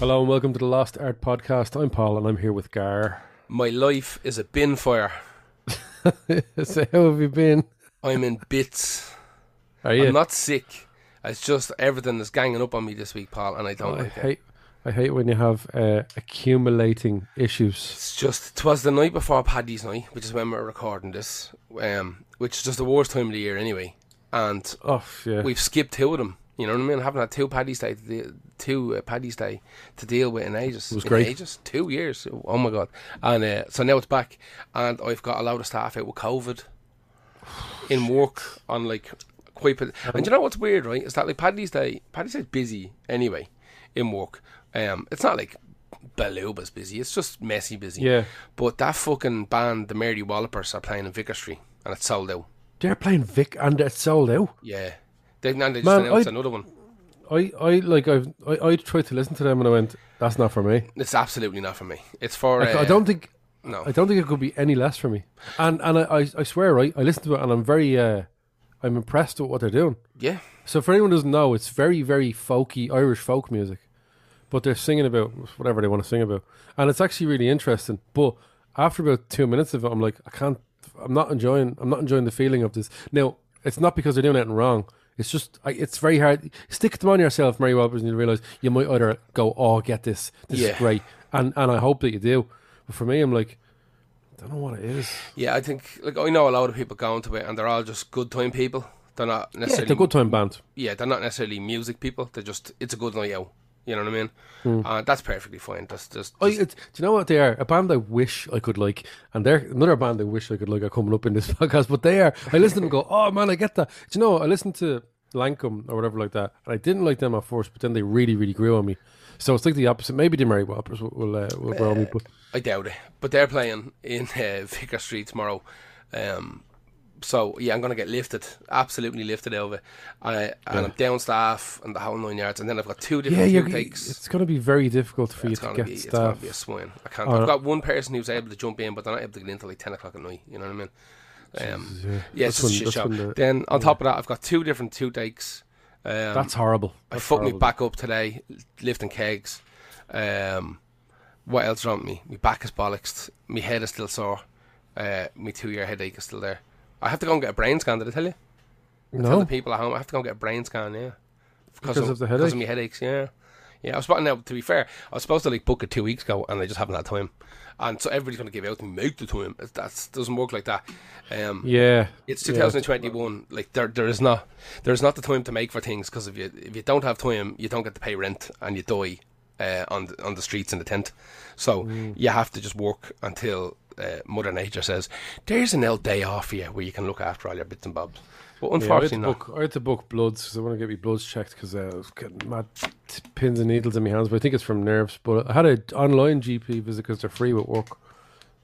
Hello and welcome to the Lost Art Podcast. I'm Paul and I'm here with Gar. My life is a bin fire. so how have you been? I'm in bits. Are you? I'm not sick. It's just everything is ganging up on me this week, Paul, and I don't I like it. hate. I hate when you have uh, accumulating issues. It's just, twas the night before Paddy's night, which is when we're recording this, um, which is just the worst time of the year anyway. And Oh yeah. we've skipped two of them. You know what I mean? I haven't had two Paddy's Day, to deal, two uh, Paddy's Day to deal with in ages. It was In great. Ages, two years. Oh my god! And uh, so now it's back, and I've got a lot of staff out with COVID in work on like quite. And you know what's weird, right? Is that like Paddy's Day? Paddy's Day's busy anyway in work. Um, it's not like Beluba's busy. It's just messy busy. yeah. But that fucking band, the Mary Wallopers, are playing in Vicar Street, and it's sold out. They're playing Vic and it's sold out. Yeah. They, just Man, announced I- another one. I, I like I've I, I tried to listen to them and I went, that's not for me. It's absolutely not for me. It's for. Like, uh, I don't think No. I don't think it could be any less for me. And and I, I, I swear, right? I listened to it and I'm very uh, I'm impressed with what they're doing. Yeah. So for anyone who doesn't know, it's very, very folky Irish folk music. But they're singing about whatever they want to sing about. And it's actually really interesting. But after about two minutes of it, I'm like, I can't I'm not enjoying I'm not enjoying the feeling of this. Now, it's not because they're doing anything wrong. It's just I, it's very hard. Stick them on yourself, Mary Wallopers, and you realise you might either go, Oh, get this. This Yeah. is great. And and I hope that you do. But for me I'm like I don't know what it is. Yeah, I think like I know a lot of people going to it, and they're all just good time people. They're not necessarily. Yeah, a good time band. yeah, they're not necessarily music people. They're just it's a good night out. You know what I mean? Uh, that's perfectly fine. That's just. Hmm. I, do you know what they are? A band I wish I could like, and they're another band I wish I could like are coming up in this podcast. But they are. I listen to them and go, oh man, I get that. Do you know? I listened to Lankum or whatever like that, and I didn't like them at first, but then they really, really grew on me. So it's like the opposite. Maybe the Mary Wallopers will will, uh, will grow on me, but I doubt it, but they're playing in uh, Vicar Street tomorrow. Um, so yeah, I'm gonna get lifted, absolutely lifted over. I, and I'm down staff and the whole nine yards, and then I've got two different two takes. it's going to be very difficult for It's you to gonna get be it's gonna be a swing. I can't. Oh, I've got one person who's able to jump in, but they're not able to get in until like ten o'clock at night. You know what I mean? Um, yeah, yeah, That's it's when- shit show. the- Then on top of that, I've got two different two takes. Um, That's horrible. I That's fucked me back up today, lifting kegs. Um, what else wrong with me? My back is bollocks. My head is still sore. Uh, my two-year headache is still there. I have to go and get a brain scan. Did I tell you? Tell No, the people at home I have to go and get a brain scan. Yeah, Because of the Because of my headaches. Yeah, yeah. I was supposed now. To be fair, I was supposed to like book it two weeks ago, and I just haven't had time. And so everybody's going to give out to me, make the time. That doesn't work like that. Um, yeah, it's Yeah. 2021. Like there, there is not, there is not the time to make for things because if you if you don't have time, you don't get to pay rent and you die uh, on the, on the streets in the tent. So Mm. you have to just work until uh, Mother Nature says there's an L day off you where you can look after all your bits and bobs. But Yeah, I, had unfortunately, book, I had to book bloods because I want to get my bloods checked because uh, I was getting mad t- pins and needles in my hands. But I think it's from nerves. But I had an online GP visit because they're free with work.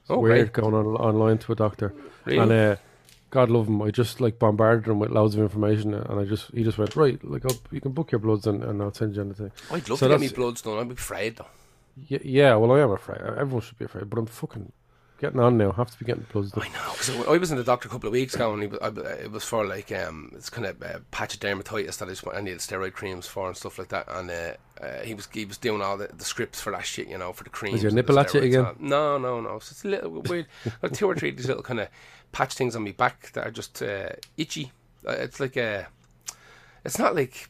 It's Oh, weird great. going on online to a doctor. Really? And uh, God love him, I just like bombarded him with loads of information, and I just he just went right. Like I'll, you can book your bloods and, and I'll send you anything. I'd love so to get me bloods done. I'd be afraid though. Yeah, yeah, well I am afraid. Everyone should be afraid, but I'm fucking getting on now. I have to be getting done. I know because I was in the doctor a couple of weeks ago, and he was, I, it was for like um, it's kind of uh, patch of dermatitis that I, just, I needed steroid creams for and stuff like that. And uh, uh, he was he was doing all the, the scripts for that shit, you know, for the creams. Was your nipple at you again? No, no, no. It's just a little weird. Got two or three of these little kind of patch things on my back that are just uh, itchy. Uh, it's like a. It's not like.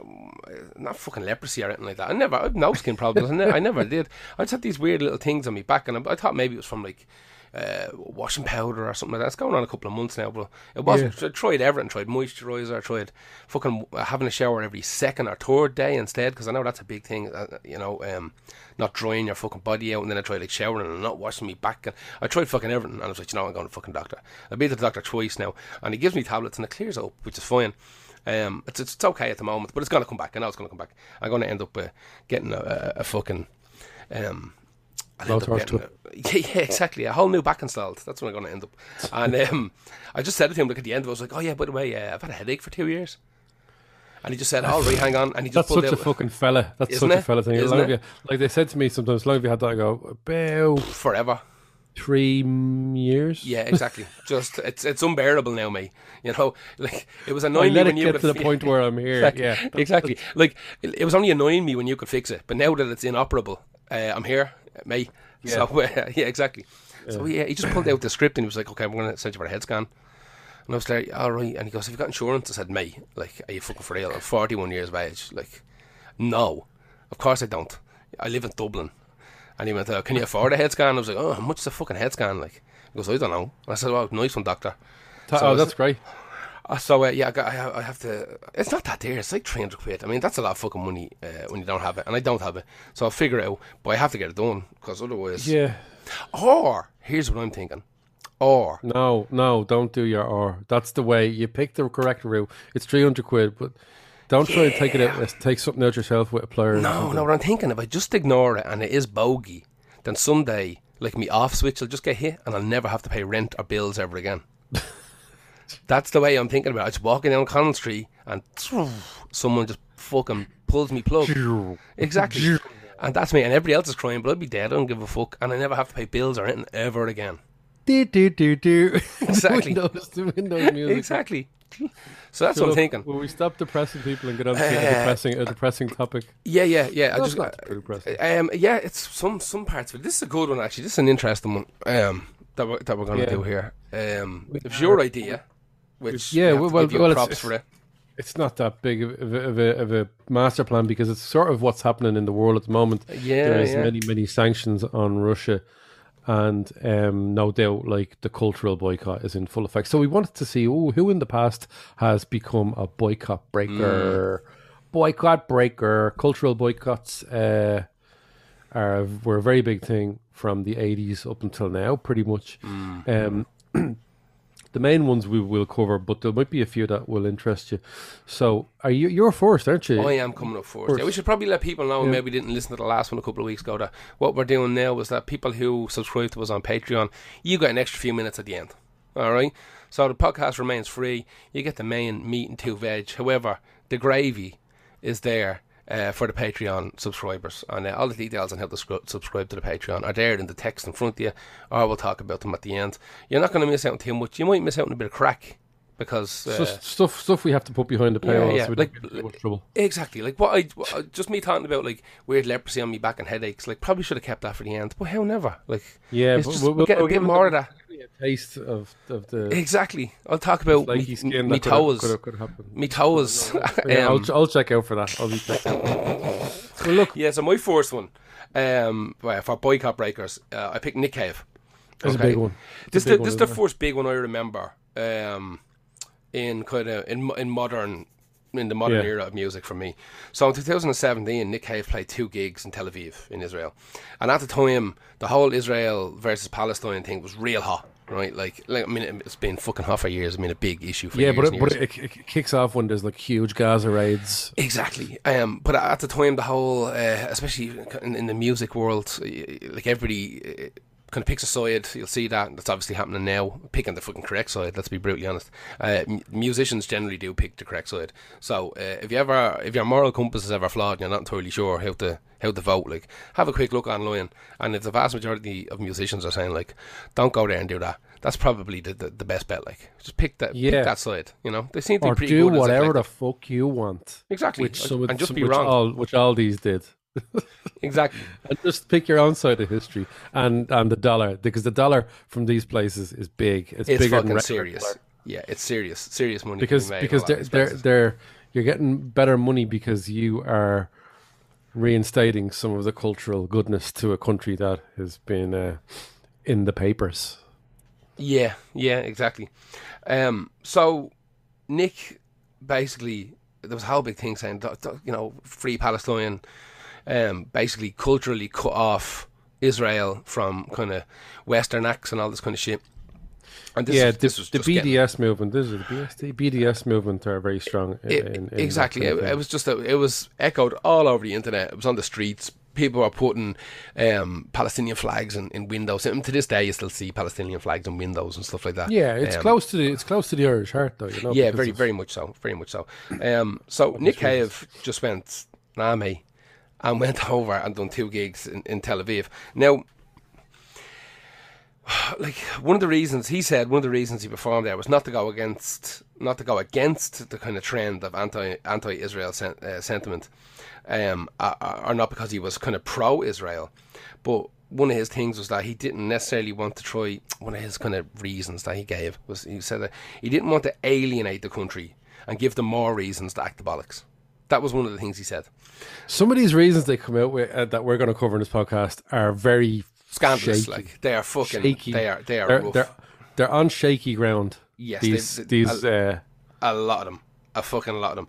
Um, not fucking leprosy or anything like that. I never, I've no skin problems. I, ne- I never did. I just had these weird little things on my back, and I, I thought maybe it was from like uh, washing powder or something like that. It's going on a couple of months now, but it wasn't. I tried everything. tried moisturizer. I tried fucking having a shower every second or third day instead, because I know that's a big thing. Uh, you know, um, not drying your fucking body out, and then I tried like showering and not washing me back. And I tried fucking everything, and I was like, you know, I'm going to fucking doctor. I've been to the doctor twice now, and he gives me tablets and it clears up, which is fine. Um, it's, it's it's okay at the moment, but it's going to come back. I know it's going to come back. I'm going to end up uh, getting a, a, a fucking um, I'll getting a- yeah, yeah, exactly. A whole new back installed. That's what I'm going to end up. And um, I just said it to him, like at the end, I was like, "Oh yeah, by the way, uh, I've had a headache for two years." And he just said, "All right, hang on." And he just That's pulled such a fucking fella. That's Isn't such a it? fella thing. Isn't long it? you, like they said to me sometimes, as long as you had that, I go, bow. forever. Three years. Yeah, exactly. Just it's it's unbearable now, me. You know, like it was annoying me when you get could to the fi- point where I'm here. Exactly. Yeah, exactly. Like it, it was only annoying me when you could fix it, but now that it's inoperable, uh, I'm here, mate. So uh, yeah, exactly. So yeah, he just pulled out the script and he was like, "Okay, I'm going to send you for a head scan." And I was like, "All right." And he goes, "Have you got insurance?" I said, "Me." like, are you fucking for real? I'm 41 years of age. Like, no, of course I don't. I live in Dublin." And he went, uh, "Can you afford a head scan?" I was like, "Oh, how much is a fucking head scan?" Like, he goes, "I don't know." And I said, "Well, nice one, doctor." So oh, it's- that's great. Uh, so uh, yeah, I, got, I, have, I have to. It's not that dear. It's like three hundred quid. I mean, that's a lot of fucking money uh, when you don't have it, and I don't have it. So I'll figure it out, but I have to get it done because otherwise. Yeah. Or here's what I'm thinking. Or No, no, don't do your R. That's the way you pick the correct route. It's three hundred quid, but don't try and take it out. Take something out yourself with a or no, no. What I'm thinking, if I just ignore it and it is bogey, then someday, like me off switch, will just get hit, and I'll never have to pay rent or bills ever again. That's the way I'm thinking about it. I just walking down Collins Street and someone just fucking pulls me plug. Exactly. And that's me. And everybody else is crying, but I'd be dead. I don't give a fuck. And I never have to pay bills or anything ever again. Do do do do. Exactly. Windows, the Windows music. Exactly. So that's So what I'm thinking. Will we stop depressing people and get on to a Uh, depressing, a depressing topic? Yeah, yeah, yeah. I just got depressing. um, yeah, it's some some parts of it. This is a good one actually. This is an interesting one. Um, that we're, that we're going to Yeah. do here. Um, it's your idea, which Yeah, we well- well, it's- props for it. It's not that big of a, of, a, of a master plan because it's sort of what's happening in the world at the moment. Yeah, there is yeah. many many sanctions on Russia, and um, no doubt like the cultural boycott is in full effect. So we wanted to see ooh, who in the past has become a boycott breaker, boycott breaker. Cultural boycotts uh, are were a very big thing from the eighties up until now, pretty much. Um, the main ones we will cover, but there might be a few that will interest you. So, are you you're first, aren't you? I am coming up first. Yeah, we should probably let people know, and maybe didn't listen to the last one a couple of weeks ago, that what we're doing now is that people who subscribe to us on Patreon, you get an extra few minutes at the end. All right? So the podcast remains free. You get the main meat and two veg. However, the gravy is there uh, for the Patreon subscribers. And uh, all the details on how to scru- subscribe to the Patreon are there in the text in front of you, or we'll talk about them at the end. You're not going to miss out on too much. You might miss out on a bit of crack because. Uh, Just stuff stuff we have to put behind the paywall, yeah, so we like- don't get in trouble. Exactly. Like what I what just me talking about like weird leprosy on me back and headaches. Like probably should have kept that for the end, but hell, never. Like Yeah, but just, we'll- we'll get we'll bit give it more of that. A taste of of the Exactly. I'll talk about me, skin me that could have- toes. could have- could have. Me toes. Yeah, Um, I'll, I'll check out for that. I'll be well, look, yeah, so my first one, um, for boycott breakers, uh, I picked Nick Cave. A Okay. big one. It's This a the, this is the first big one I remember. Um, in kind of in in modern in the modern Yeah. era of music for me. So in 2017, Nick Cave played two gigs in Tel Aviv in Israel, and at the time, the whole Israel versus Palestine thing was real hot, right? Like, like I mean, it- it's been fucking hot for years. I mean, a big issue for Yeah, years. but it, but it, it kicks off when there's like huge Gaza raids. Exactly. Um, but at the time, the whole, uh, especially in, in the music world, like everybody kind of picks a side. You'll see that. That's obviously happening now. Picking the fucking correct side. Let's be brutally honest. Uh, m- musicians generally do pick the correct side. So uh, if you ever, if your moral compass is ever flawed, and you're not entirely sure how to how to vote. Like, have a quick look online, and if the vast majority of musicians are saying like, "Don't go there and do that," that's probably the the, the best bet. Like, just pick that, Yeah. pick that side. You know, they seem to be Or pretty do whatever the fuck you want. Exactly. Which, so and just some- be which wrong. All, which all these did. Exactly. And just pick your own side of history and and the dollar because the dollar from these places is big. It's, It's bigger than serious. dollar. Yeah, it's serious. Serious money. because because they're they're they're you're getting better money because you are reinstating some of the cultural goodness to a country that has been uh, in the papers. Yeah, yeah, exactly. Um, so Nick basically there was a whole big thing saying you know free Palestine, um, basically culturally cut off Israel from kind of Western acts and all this kind of shit. And this, yeah, is- this the, was the just getting- BDS movement. This is the BSD BDS movement are very strong. In, It- in, in exactly. kind of It, it was just a, it was echoed all over the internet. It was on the streets. People were putting um, Palestinian flags in, in windows. And to this day, you still see Palestinian flags in windows and stuff like that. yeah, it's Um, close to the it's close to the Irish heart, though. You know. Yeah, very, very much so. Very much so. Um, so Nick Cave just went, nah, me, and went over and done two gigs in, in Tel Aviv. Now, like one of the reasons he said one of the reasons he performed there was not to go against not to go against the kind of trend of anti anti Israel sen- uh, sentiment, um, or not because he was kind of pro Israel, but one of his things was that he didn't necessarily want to try. One of his kind of reasons that he gave was he said that he didn't want to alienate the country and give them more reasons to act the bollocks. That was one of the things he said. Some of these reasons they come out with uh, that we're going to cover in this podcast are very Scandalous, shaky. like they are fucking. Shaky. They are. They are They're, rough. they're they're on shaky ground. Yes, these they- these uh, a lot of them. A fucking lot of them.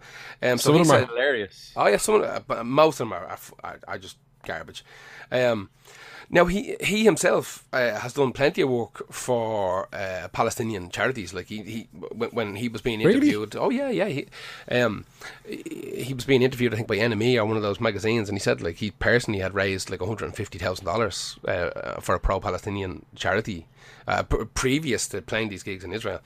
Um, so some of them said, are hilarious. Oh yeah, some of them but most of them are, are, f- are, are just garbage. Um, now he he himself uh, has done plenty of work for uh, Palestinian charities. Like he, he when, he was being Really? interviewed. Oh yeah, yeah. He, um, he was being interviewed, I think, by NME or one of those magazines, and he said like he personally had raised like one hundred and fifty thousand dollars uh, for a pro-Palestinian charity. Uh, pr- previous to playing these gigs in Israel,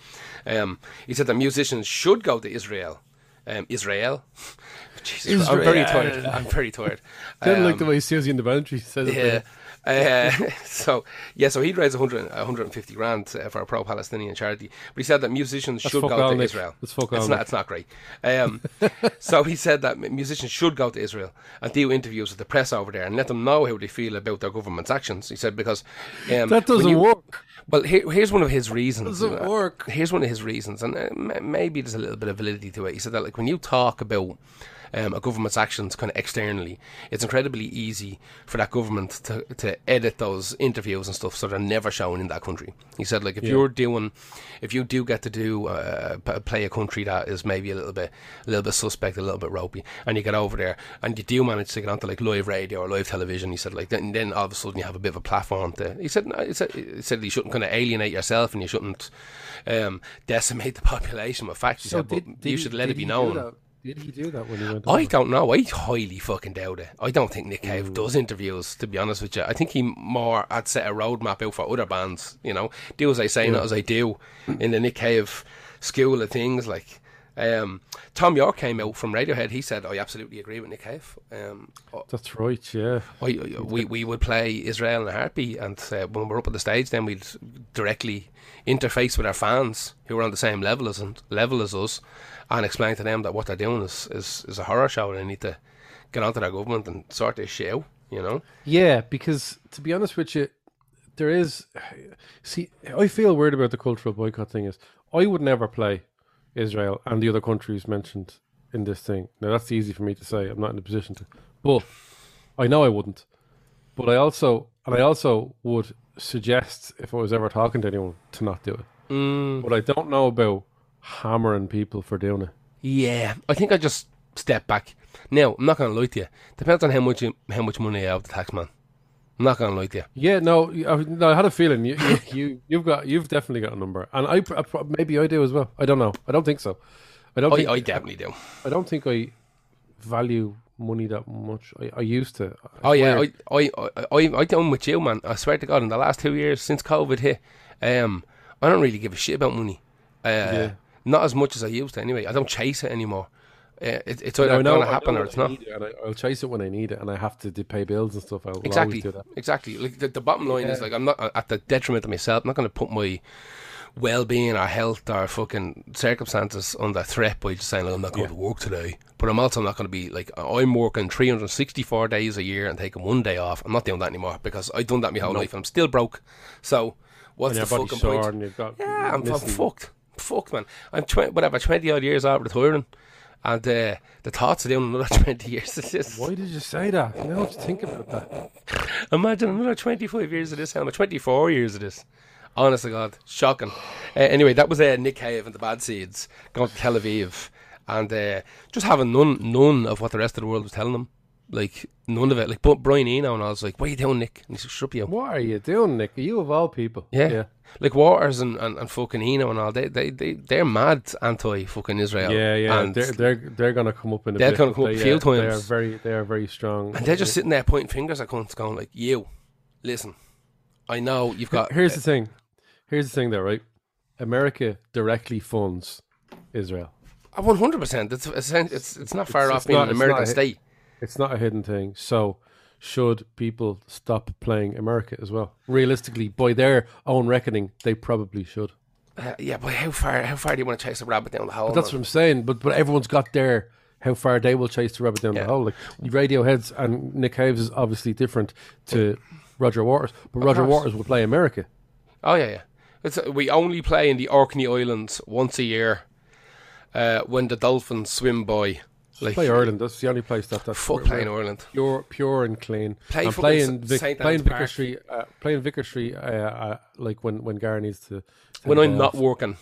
um, he said that musicians should go to Israel. Um, Israel. Jesus, I'm very tired. I'm very tired. Didn't like Um, the way Susie in the Boundary says it. yeah. there. Uh, so yeah, so he'd raise 100, 150 grand uh, for a pro-Palestinian charity, but he said that musicians should go to Nick. Israel. That's fuck it's not. It's not great. Um, so he said that musicians should go to Israel and do interviews with the press over there and let them know how they feel about their government's actions. He said because um, That doesn't you- work. Well, here, here's one of his reasons. Doesn't Uh, work. Here's one of his reasons, and uh, m- maybe there's a little bit of validity to it. He said that, like, when you talk about um, a government's actions kind of externally, it's incredibly easy for that government to, to edit those interviews and stuff so they're never shown in that country. He said, like, if you're doing, if you do get to do uh, play a country that is maybe a little bit, a little bit suspect, a little bit ropey, and you get over there and you do manage to get onto like live radio or live television, he said, like, then, then all of a sudden you have a bit of a platform to. He said, no, he said, he said you shouldn't kind of alienate yourself and you shouldn't um, decimate the population with facts. He said, but you he- should let it be known. Did he do that when he went? I over? don't know. I highly fucking doubt it. I don't think Nick Cave does interviews, to be honest with you. I think he more had set a roadmap out for other bands, you know. Do as I say, not as I do in the Nick Cave school of things. Like, um, Thom Yorke came out from Radiohead. He said, I absolutely agree with Nick Cave. Um, That's right. Yeah. I, we, we would play Israel in a heartbeat, and uh, when we're up on the stage, then we'd directly interface with our fans who are on the same level as level as us, and explain to them that what they're doing is, is, is a horror show, and they need to get onto their government and sort this shit out. You know, Yeah, because to be honest with you, there is. See, I feel weird about the cultural boycott thing. Is I would never play Israel and the other countries mentioned in this thing. Now that's easy for me to say. I'm not in a position to, but I know I wouldn't. But I also, and I also would suggest if I was ever talking to anyone to not do it. mm, But I don't know about hammering people for doing it. yeah, I think I just step back. Now, I'm not going to lie to you. Depends on how much you, how much money you have the tax man. I'm not to lie to you. Yeah, no, I, no, I had a feeling you, you, you, you've got, you've definitely got a number, and I, I maybe I do as well. I don't know. I don't think so. I don't. I, think, I definitely do. I don't think I value money that much. I, I used to. I Oh yeah, swear. I, I, I, I, I done with you, man. I swear to God, in the last two years since COVID hit, um, I don't really give a shit about money. Uh, Yeah. Not as much as I used to, anyway. I don't chase it anymore. Uh, it, it's either I know, going I to happen or it's I not. need it, and I, I'll chase it when I need it, and I have to, do pay bills and stuff. I will Exactly, always do that. exactly. Like the, the bottom line is like I'm not at the detriment of myself. I'm not going to put my well-being or health or fucking circumstances under threat by just saying like, I'm not going Yeah. to work today. But I'm also not going to be like I'm working 364 days a year and taking one day off. I'm not doing that anymore because I've done that my whole life and I'm still broke. So what's the fucking point? and you've got Yeah, I'm, I'm fucked. Fucked, man. I'm tw- whatever, 20 odd years out of retiring. And uh, the thoughts of doing another 20 years is just. Why did you say that? You know, just think about that. Imagine another 25 years of this, Helma. 24 years of this. Honest to God. Shocking. Uh, anyway, that was uh, Nick Cave and the Bad Seeds going to Tel Aviv and uh, just having none none of what the rest of the world was telling them. Like, none of it. Like, but Brian Eno, and I was like, what are you doing, Nick? And he said, shut up, you. What are you doing, Nick? Are you of all people? Yeah. yeah, Like, Waters and, and, and fucking Eno and all, they, they, they, they're mad anti fucking Israel. yeah. yeah. And, They're they're they're gonna come up in a They're bit. gonna come up They, a few uh, They are very they are very strong. and they're just sitting there pointing fingers at cunts going, like, you, listen, I know you've got. Here's the thing. Here's the thing, though, right? America directly funds Israel. One hundred percent. It's it's it's it's not far It's- off it's being not- an American not state. It's not a hidden thing. So, should people stop playing America as well? Realistically, by their own reckoning, they probably should. Uh, yeah, but how far? How far do you want to chase a rabbit down the hole? But that's what I'm saying. But but everyone's got their how far they will chase the rabbit down Yeah. the hole. Like Radiohead's and Nick Cave's is obviously different to Roger Waters, but Roger course. Waters will play America. Oh yeah, yeah. It's, uh, we only play in the Orkney Islands once a year uh, when the dolphins swim by. Like Play Ireland. That's the only place that that's Fuck playing Ireland. pure, pure and clean. Play and playing, Vic, playing Vicar Street, uh, playing Vicar Street, uh, uh, like when when Gar needs to. When I'm not working,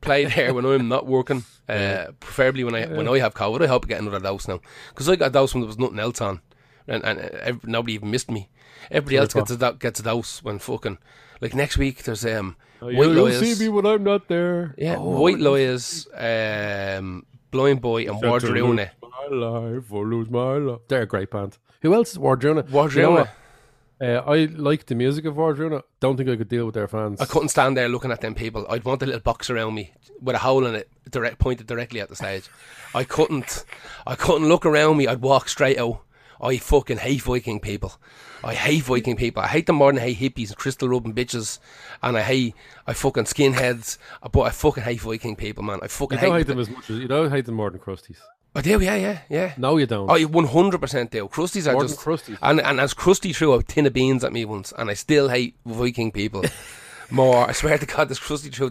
play there when I'm not working. Uh, preferably when I when I have COVID. I hope I get another dose now because I got a dose when there was nothing else on, and, and uh, ev- nobody even missed me. Everybody else gets a do- gets a dose when fucking like next week. There's um. White You'll, see me when I'm not there. yeah Oh, White lawyers, um, Blind Boy, and Set to Wardruna. lose My life or lose my life. They're a great band. Who else is Wardruna? Wardruna. You know? Uh, I like the music of Wardruna. Don't think I could deal with their fans. I couldn't stand there looking at them people. I'd want a little box around me with a hole in it, direct pointed directly at the stage. I couldn't. I couldn't look around me. I'd walk straight out. I fucking hate Viking people. I hate Viking people. I hate them more than I hate hippies and crystal rubbing bitches. And I hate I fucking skinheads. But I fucking hate Viking people, man. I fucking You don't hate, hate them as much as you don't hate them more than Crusties. I do, yeah, yeah, yeah. No, you don't. Oh, I one hundred percent do. Crusties are More just Crusties. and and as Crusty threw a tin of beans at me once, and I still hate Viking people more. I swear to God, this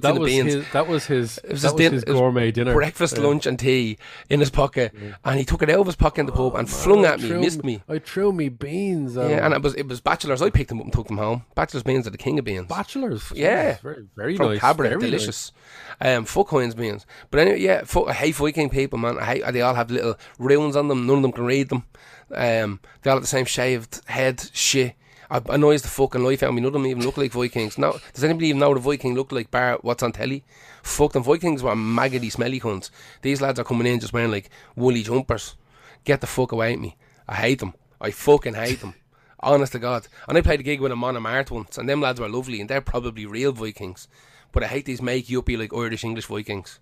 a tin of beans. his. That was his. was that his was din- his it was gourmet dinner. breakfast, Yeah. lunch, and tea in his pocket, and he took it out of his pocket in the pub and flung at me, missed me. I threw me beans. Yeah, and it was it was bachelors. I picked them up and took them home. Bachelors beans are the king of beans. bachelors. Yeah. very, very From nice. Very delicious. Um, fuck Heinz beans. But anyway, yeah, fuck, I hate Viking people, man. I hate they all have little runes on them. None of them can read them. Um, they all have the same shaved head. Shit. I annoys the fucking life out of me. None of them even look like Vikings. Now, does anybody even know what a Viking looked like? Bar what's on telly? Fuck them. Vikings were maggoty, smelly cunts. These lads are coming in just wearing like woolly jumpers. Get the fuck away from me. I hate them. I fucking hate them. Honest to God. And I played a gig with a mart once, and them lads were lovely, and they're probably real Vikings. But I hate these make you up be like Irish English Vikings.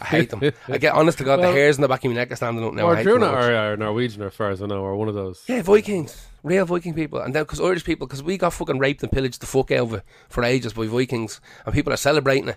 I hate them. I get honest to God, Well- the hairs in the back of my neck are standing up now. I hate them Wardruna so are, are Norwegian, as far as I know, or one of those. Yeah, Vikings. Real Viking people. And then, because Irish people, because we got fucking raped and pillaged the fuck out of it for ages by Vikings, and people are celebrating it.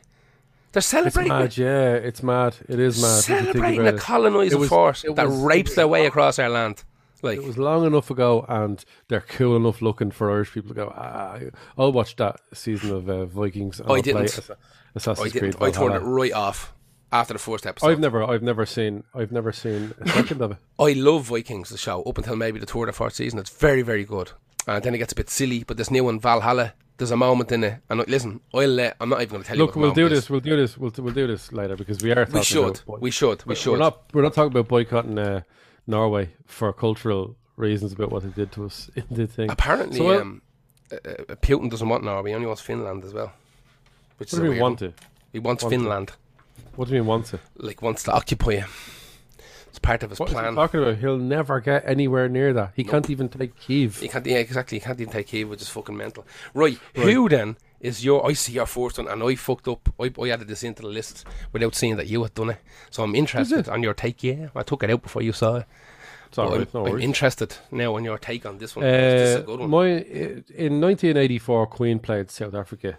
They're It's celebrating it. mad, yeah. It's mad. It is mad. if you think Celebrating a it. colonising was- force it that was- rapes their way across our land. Like, It was long enough ago, and they're cool enough looking for Irish people to go. Ah, I'll watch that season of uh, Vikings. I I'll play didn't. Assa- Assassin's I Creed. didn't. I turned it right off after the first episode. I've never, I've never seen, I've never seen a second of it. I love Vikings, the show, up until maybe the third or fourth season. It's very, very good. And then it gets a bit silly, but this new one, Valhalla, there's a moment in it. And listen, I'll let, I'm not even going to tell Look, you we'll do this. We'll do this. We'll, we'll do this later because we are. is. We should. boy- We should. We should. We're not. We're not talking about boycotting uh, Norway for cultural reasons about what they did to us in the thing. Apparently, So, um, uh, uh, Putin doesn't want Norway. He only wants Finland as well. Which What is do we want to? He wants want to? What do you mean want to? Like, wants to occupy it. It's part of his What plan. talking about? He'll never get anywhere near that. He can't even take Kiev. He can't, yeah, exactly. He can't even take Kiev, which is fucking mental. Right, who then is your? I see your first one, and I fucked up. I, I added this into the list without seeing that you had done it. So I'm interested on your take. Yeah, I took it out before you saw it. All right. I'm, No I'm interested now on your take on this one. this is a Uh, good one. my in 1984, Queen played South Africa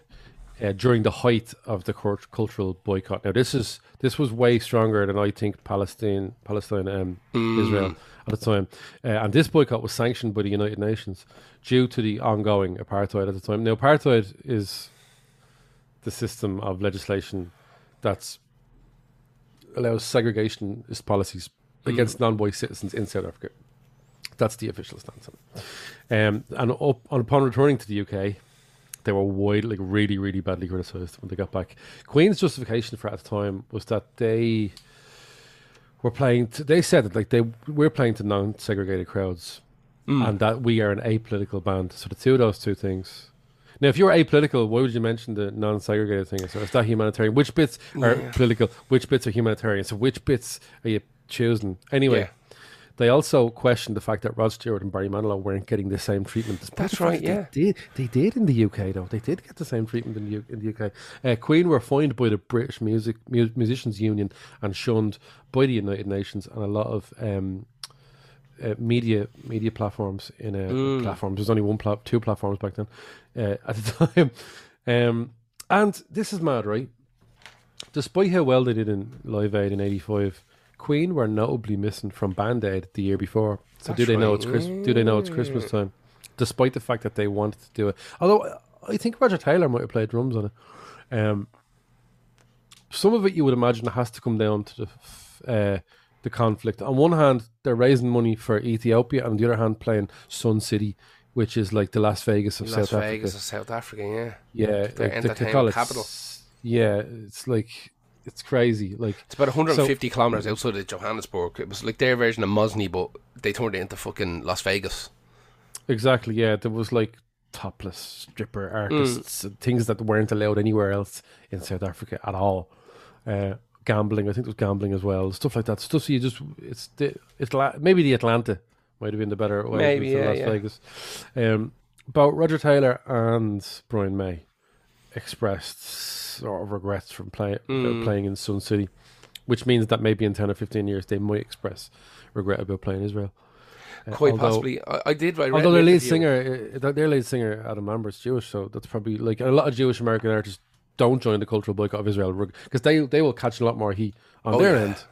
uh, during the height of the cult- cultural boycott. Now, this is this was way stronger than I think Palestine, Palestine, um, Mm. Israel at the time, uh, and this boycott was sanctioned by the United Nations due to the ongoing apartheid at the time. Now, apartheid is the system of legislation that's allows segregationist policies Mm. against non-white citizens in South Africa. That's the official stance. Um, and up, upon returning to the UK, they were wide, like really, really badly criticised when they got back. Queen's justification for it at the time was that they were playing. To, they said that like they we're playing to non-segregated crowds, mm. and that we are an apolitical band. So the two of those two things. Now, if you're apolitical, why would you mention the non-segregated thing? So is that humanitarian? Which bits are Yeah. political? Which bits are humanitarian? So which bits are you choosing? Anyway, Yeah. They also questioned the fact that Rod Stewart and Barry Manilow weren't getting the same treatment. despite That's right, Yeah, They did, they did in the UK, though. They did get the same treatment in the, U- in the UK. Uh, Queen were fined by the British Music mu- Musicians Union and shunned by the United Nations, and a lot of um, uh, media media platforms in a Mm. platform. There's only one plat, two platforms back then uh, at the time. Um, and this is mad, right? Despite how well they did in Live Aid in '85, Queen were notably missing from Band Aid the year before. So do That's they know it's Chris- Do they know it's Christmas time? Despite the fact that they wanted to do it, although I think Roger Taylor might have played drums on it. Um, some of it you would imagine has to come down to the uh, the conflict. On one hand, they're raising money for Ethiopia, and on the other hand, playing Sun City, which is like the Las Vegas of Las South Vegas Africa. of South Africa, yeah. Yeah, Their like, they- they entertainment capital. Yeah, it's like it's crazy. Like It's about 150 kilometers outside of Johannesburg. It was like their version of Mosney, but they turned it into fucking Las Vegas. exactly, yeah. There was like topless stripper artists, and things that weren't allowed anywhere else in South Africa at all. Uh, gambling, I think there was gambling as well, stuff like that. Stuff you just it's the it's la- maybe the Atlanta might have been the better way Maybe, yeah, Las yeah. Vegas. Um, about Roger Taylor and Brian May expressed sort of regrets from play, Mm. playing in Sun City, which means that maybe in ten or fifteen years they might express regret about playing Israel. Uh, Quite although- possibly. I, I did. I Although their lead singer, uh, their lead singer Adam Lambert's Jewish, so that's probably like a lot of Jewish American artists don't join the cultural boycott of Israel because they they will catch a lot more heat on Oh, their yeah. end.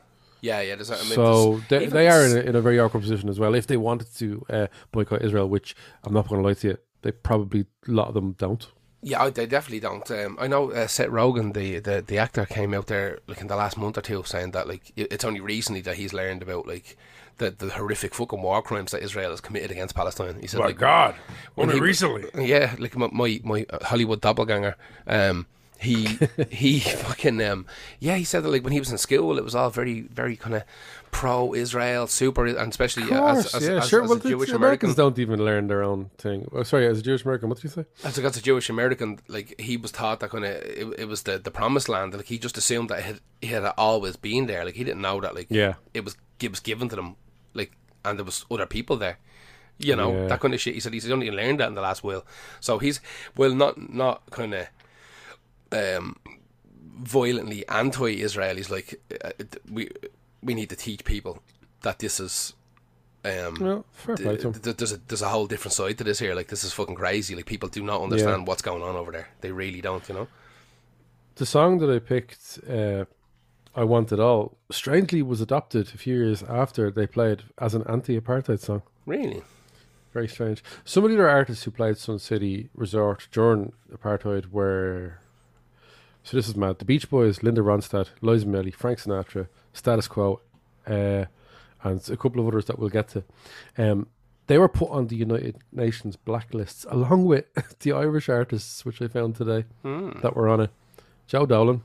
Yeah, yeah. There's, I mean, so they, they are in a, in a very awkward position as well. If they wanted to uh, boycott Israel, which I'm not going to lie to you, they probably a lot of them don't. Yeah, I- they definitely don't. Um, I know uh, Seth Rogen, the, the the actor, came out there like in the last month or two saying that like it's only recently that he's learned about like the the horrific fucking war crimes that Israel has committed against Palestine. He said like God, when he- recently. Yeah, like my my, my Hollywood doppelganger. Um, he he fucking um yeah he said that like when he was in school it was all very very kind of pro Israel super and especially uh, as, as, yeah, as, sure. as well, a Jewish American Americans don't even learn their own thing. Oh, sorry, as a Jewish American, what did you say? as a, as a Jewish American like he was taught that kind of it, it was the the promised land like he just assumed that it had, it had always been there like he didn't know that like Yeah. it was it was given to them like and there was other people there you know Yeah. that kind of shit he said he's only learned that in the last will so he's well not not kind of um violently anti-Israelis. like uh, we we need to teach people that this is um Well, fair th- th- there's a there's a whole different side to this here like this is fucking crazy like people do not understand what's going on over there they really don't you know The song that I picked, uh, I Want It All, strangely was adopted a few years after they played as an anti-apartheid song. really Very strange. Some of the other artists who played Sun City Resort during apartheid were. So this is mad. The Beach Boys, Linda Ronstadt, Liza Minnelli, Frank Sinatra, Status Quo, uh, and a couple of others that we'll get to. Um, they were put on the United Nations blacklists along with the Irish artists, which I found today Hmm. that were on it. Joe Dolan,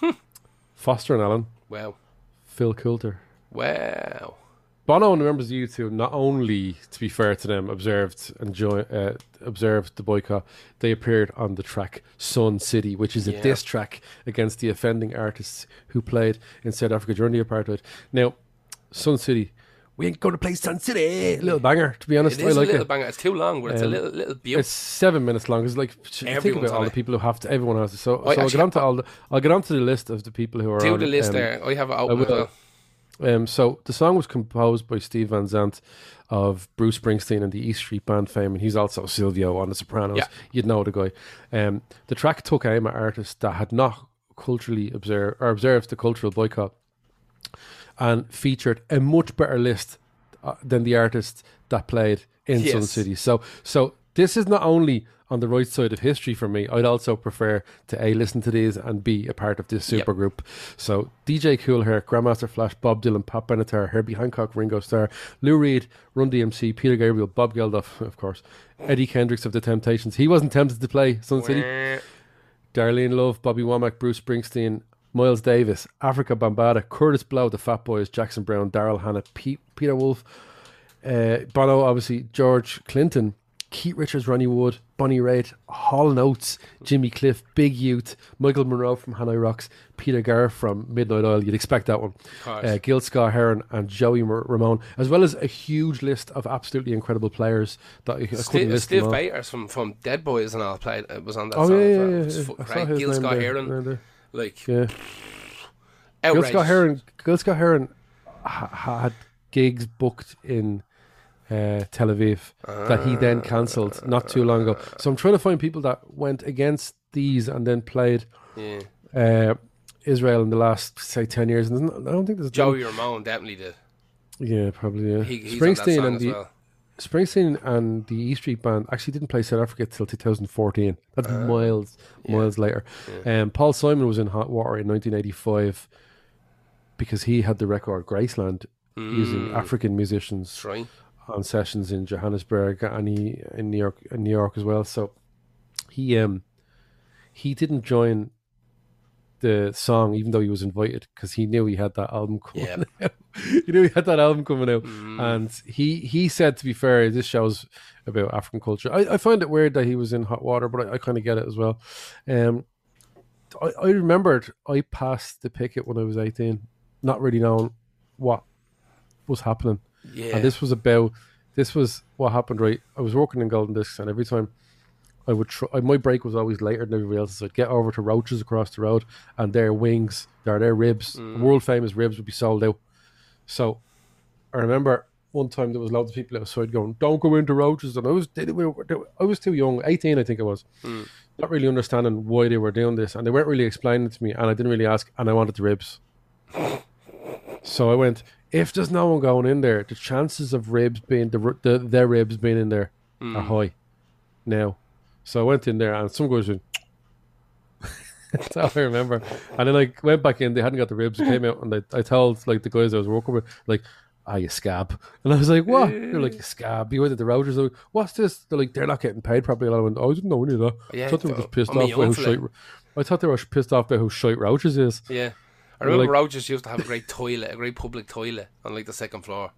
Foster and Allen, wow Phil Coulter. wow Bono and the members of U2, not only, to be fair to them, observed and uh, observed the boycott, they appeared on the track Sun City, which is a Yeah. diss track against the offending artists who played in South Africa during the apartheid. Now, Sun City, we ain't going to play Sun City. Little banger, to be honest. it I like a little it. banger it's too long but it's a Um, little little beautiful It's seven minutes long. It's like think about all on the people who have to. Everyone has to. So, I so I'll actually- get onto all the. I'll get onto the list of the people who are do on the list um, there I have it open will. Um, so the song was composed by Steve Van Zandt of Bruce Springsteen and the East Street Band fame, and he's also Silvio on The Sopranos. Yeah. You'd know the guy. Um, the track took aim at artists that had not culturally observed or observed the cultural boycott, and featured a much better list uh, than the artists that played in Sun Yes. City. So, so this is not only on the right side of history for me. I'd also prefer to a listen to these and be a part of this Yep. super group. So DJ Kool Herc, Grandmaster Flash, Bob Dylan, Pat Benatar, Herbie Hancock, Ringo Starr, Lou Reed, Run DMC, Peter Gabriel, Bob Geldof, of course, Eddie Kendricks of the Temptations. He wasn't tempted to play Sun City. Darlene Love, Bobby Womack, Bruce Springsteen, Miles Davis, Afrika Bambaataa, Kurtis Blow, the Fat Boys, Jackson Browne, Daryl Hannah, Pete, Peter Wolf, uh, Bono, obviously, George Clinton, Keith Richards, Ronnie Wood, Bonnie Raitt, Hall & Oates, Jimmy Cliff, Big Youth, Michael Monroe from Hanoi Rocks, Peter Garr from Midnight Oil. You'd expect that one. Uh, Gil Scott Heron and Joey Ramone, as well as a huge list of absolutely incredible players that I, I couldn't Steve, list Steve them. Bators from, from Dead Boys and all played uh, was on that Oh song. yeah, yeah, yeah. It was yeah. fucking I saw great. his Gil Scott Heron, there, like Yeah. Gil. Scott Heron, Gil Scott Heron ha- had gigs booked in uh, Tel Aviv that he then cancelled not too long ago. So I'm trying to find people that went against these and then played Yeah. uh, Israel in the last say ten years. And not- I don't think there's Joey Ramone definitely did. Yeah, probably. Yeah. He, he's on that Springsteen and the well. Springsteen and the E Street Band actually didn't play South Africa till 2014. That's miles, yeah. miles later. Um, Paul Simon was in Hot Water in 1985 because he had the record Graceland using African musicians right. On sessions in Johannesburg and he in New York, in New York as well. So he um he didn't join the song even though he was invited because he knew he had that album coming Yeah. out. he knew he had that album coming out, and he he said to be fair, this shows about African culture. I, I find it weird that he was in hot water, but I, I kind of get it as well. Um, I, I remembered I passed the picket when I was eighteen, not really knowing what was happening. Yeah. And this was about this was what happened. Right, I was working in Golden Discs, and every time I would try, my break was always later than everybody else's. I'd get over to Roaches across the road, and their wings, their their ribs, mm. world famous ribs, would be sold out. So I remember one time there was loads of people outside going, "Don't go into Roaches," and I was they were- were- I was too young, eighteen, I think it was, mm. not really understanding why they were doing this, and they weren't really explaining it to me, and I didn't really ask, and I wanted the ribs. So I went. If there's no one going in there, the chances of ribs being the, the their ribs being in there are high. Now, so I went in there and some guys went. That's all I remember. And then I went back in. They hadn't got the ribs. Came out and I, I told like the guys I was working with, like, "Ah, you scab." And I was like, "What?" They're like, "You scab." You went to the routers. Like, What's this? They're like, "They're not getting paid properly." And I went, "Oh, I didn't know any of that." Yeah, I thought they were just pissed off by shite. I thought they were pissed off by how shite routers is. Yeah. I remember like- Rogers used to have a great toilet, a great public toilet on like the second floor.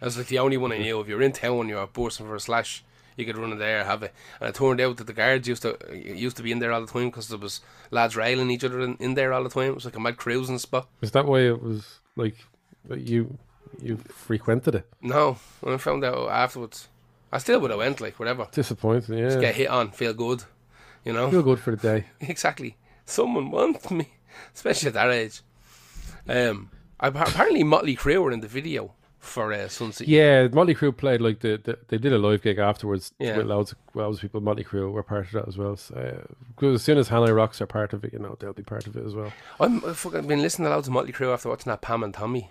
It was like the only one I mm-hmm. knew. If you were in town and you were bursting for a slash, you could run in there, have it. And it turned out that the guards used to used to be in there all the time because there was lads railing each other in, in there all the time. It was like a mad cruising spot. Is that why it was like you you frequented it? No, I found out afterwards, I still would have went like whatever. Disappointing. Yeah, Just Get hit on, feel good, you know. feel good for the day. exactly. Someone wants me, especially at that age. Um, apparently Motley Crue were in the video for uh, Sunset. Yeah, Motley Crue played like the, the they did a live gig afterwards Yeah. with loads of loads of people. Motley Crue were part of that as well. So, uh, as soon as Hanoi Rocks are part of it, you know they'll be part of it as well. I'm I've fucking been listening to loads of Motley Crue after watching that Pam and Tommy.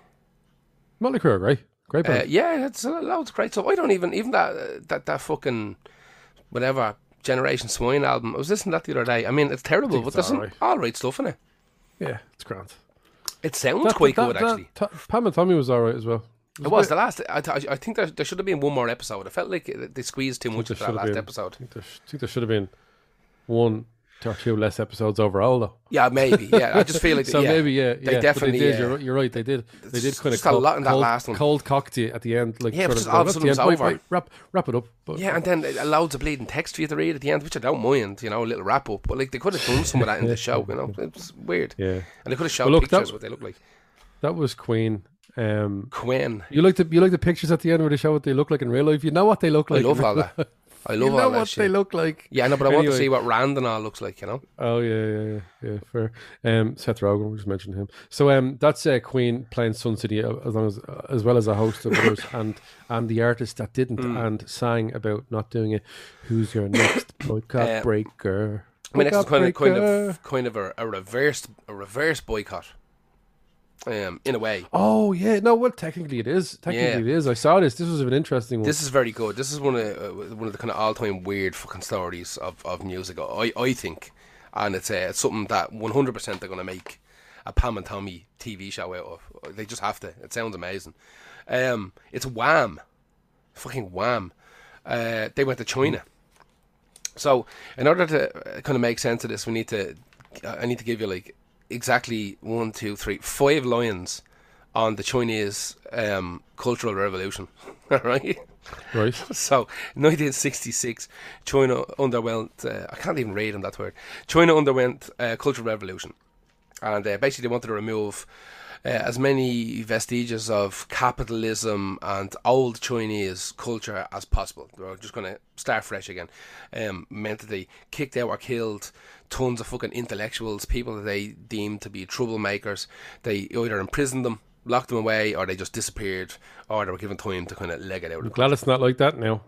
Motley Crue right? great, great Uh, yeah, it's uh, loads of great stuff. I don't even even that uh, that that fucking whatever Generation Swine album. I was listening to that the other day. I mean, it's terrible, but it's there's some alright. all right stuff in it. yeah, it's grand. It sounds That- quite that- good that- actually. Pam and Tommy was alright as well. It was the last. I, th- I think there, there should have been one more episode. I felt like they squeezed too much of that last been. episode. I think there, sh- think there should have been one or two less episodes overall though. Yeah, maybe. Yeah, I just feel like so yeah, maybe yeah, they yeah. definitely, they did. You're, right- you're right. They did. They did kind of just a cold, lot in that cold, last one. cold cocked you at the end. Like Yeah, but just of, all of a sudden the it's end. Wait, over." wait, wrap wrap it up. But Yeah, and then loads of bleeding text for you to read at the end, which I don't mind. You know, a little wrap up. But like they could have done some of that in the show. You know, it's weird. yeah, And they could have shown look, that- what they look like. that was Queen. Um, Quinn. you like the you like the pictures at the end where they show what they look like in real life. You know what they look like. I love all that. I love you know all that what shit. they look like. Yeah, no, but I want to Anyway. see what Rand and all looks like. You know. Oh yeah, yeah, yeah, yeah. Fair. Um, Seth Rogen, we just mentioned him. So um, that's uh, Queen playing Sun City uh, as long as as well as a host of others, and and the artist that didn't Hmm. and sang about not doing it. Who's your next boycott Uh, breaker? my next is Boycott kind of kind breaker. of kind of a, a reverse a reverse boycott. Um, in a way, Oh yeah, no. Well, technically it is. Technically Yeah. it is. I saw this. This was an interesting one. this is very good. This is one of uh, one of the kind of all time weird fucking stories of, of music. I I think, and it's uh, it's something that one hundred percent they're going to make a Pam and Tommy TV show out of. They just have to. It sounds amazing. Um, it's Wham, fucking Wham. Uh, they went to China. So, in order to kind of make sense of this, we need to. I need to give you like exactly one, two, three, five lions on the Chinese um, cultural revolution. Right. right. So, 1966, China underwent. Uh, I can't even read them that word. China underwent a cultural revolution, and uh, basically they wanted to remove uh, as many vestiges of capitalism and old Chinese culture as possible. They were just going to start fresh again. Um, meant that they kicked out or killed tons of fucking intellectuals, people that they deemed to be troublemakers. They either imprisoned them locked them away, or they just disappeared, or they were given time to kind of leg it out. I'm glad it's not like that now.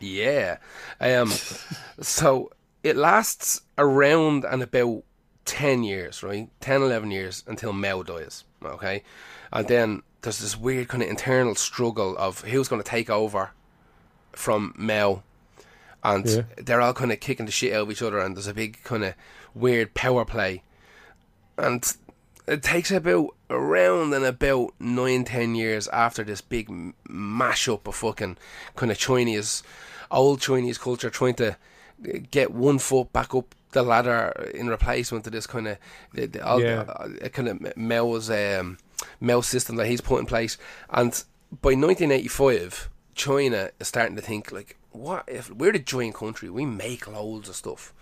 Yeah. Um, so it lasts around and about 10 years, right? 10, 11 years until Mao dies, okay? And then there's this weird kind of internal struggle of who's going to take over from Mel. And Yeah. they're all kind of kicking the shit out of each other, and there's a big kind of weird power play. And it takes about around and about nine, ten years after this big mashup of fucking kind of Chinese, old Chinese culture trying to get one foot back up the ladder in replacement to this kind of the, the, all, Yeah. uh, kind of Mao's um, Mao system that he's put in place. And by 1985, China is starting to think like, what if we're the giant country? We make loads of stuff,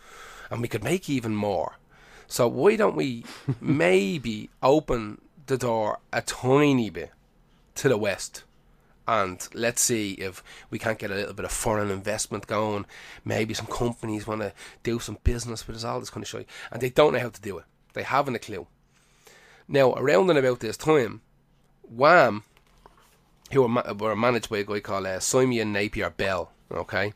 and we could make even more. So why don't we maybe open the door a tiny bit to the west? And let's see if we can't get a little bit of foreign investment going. Maybe some companies want to do some business with us, all this kind of shit. And they don't know how to do it. They haven't a clue. Now, around and about this time, Wham, who were, ma- were managed by a guy called uh, Simon Napier Bell, okay?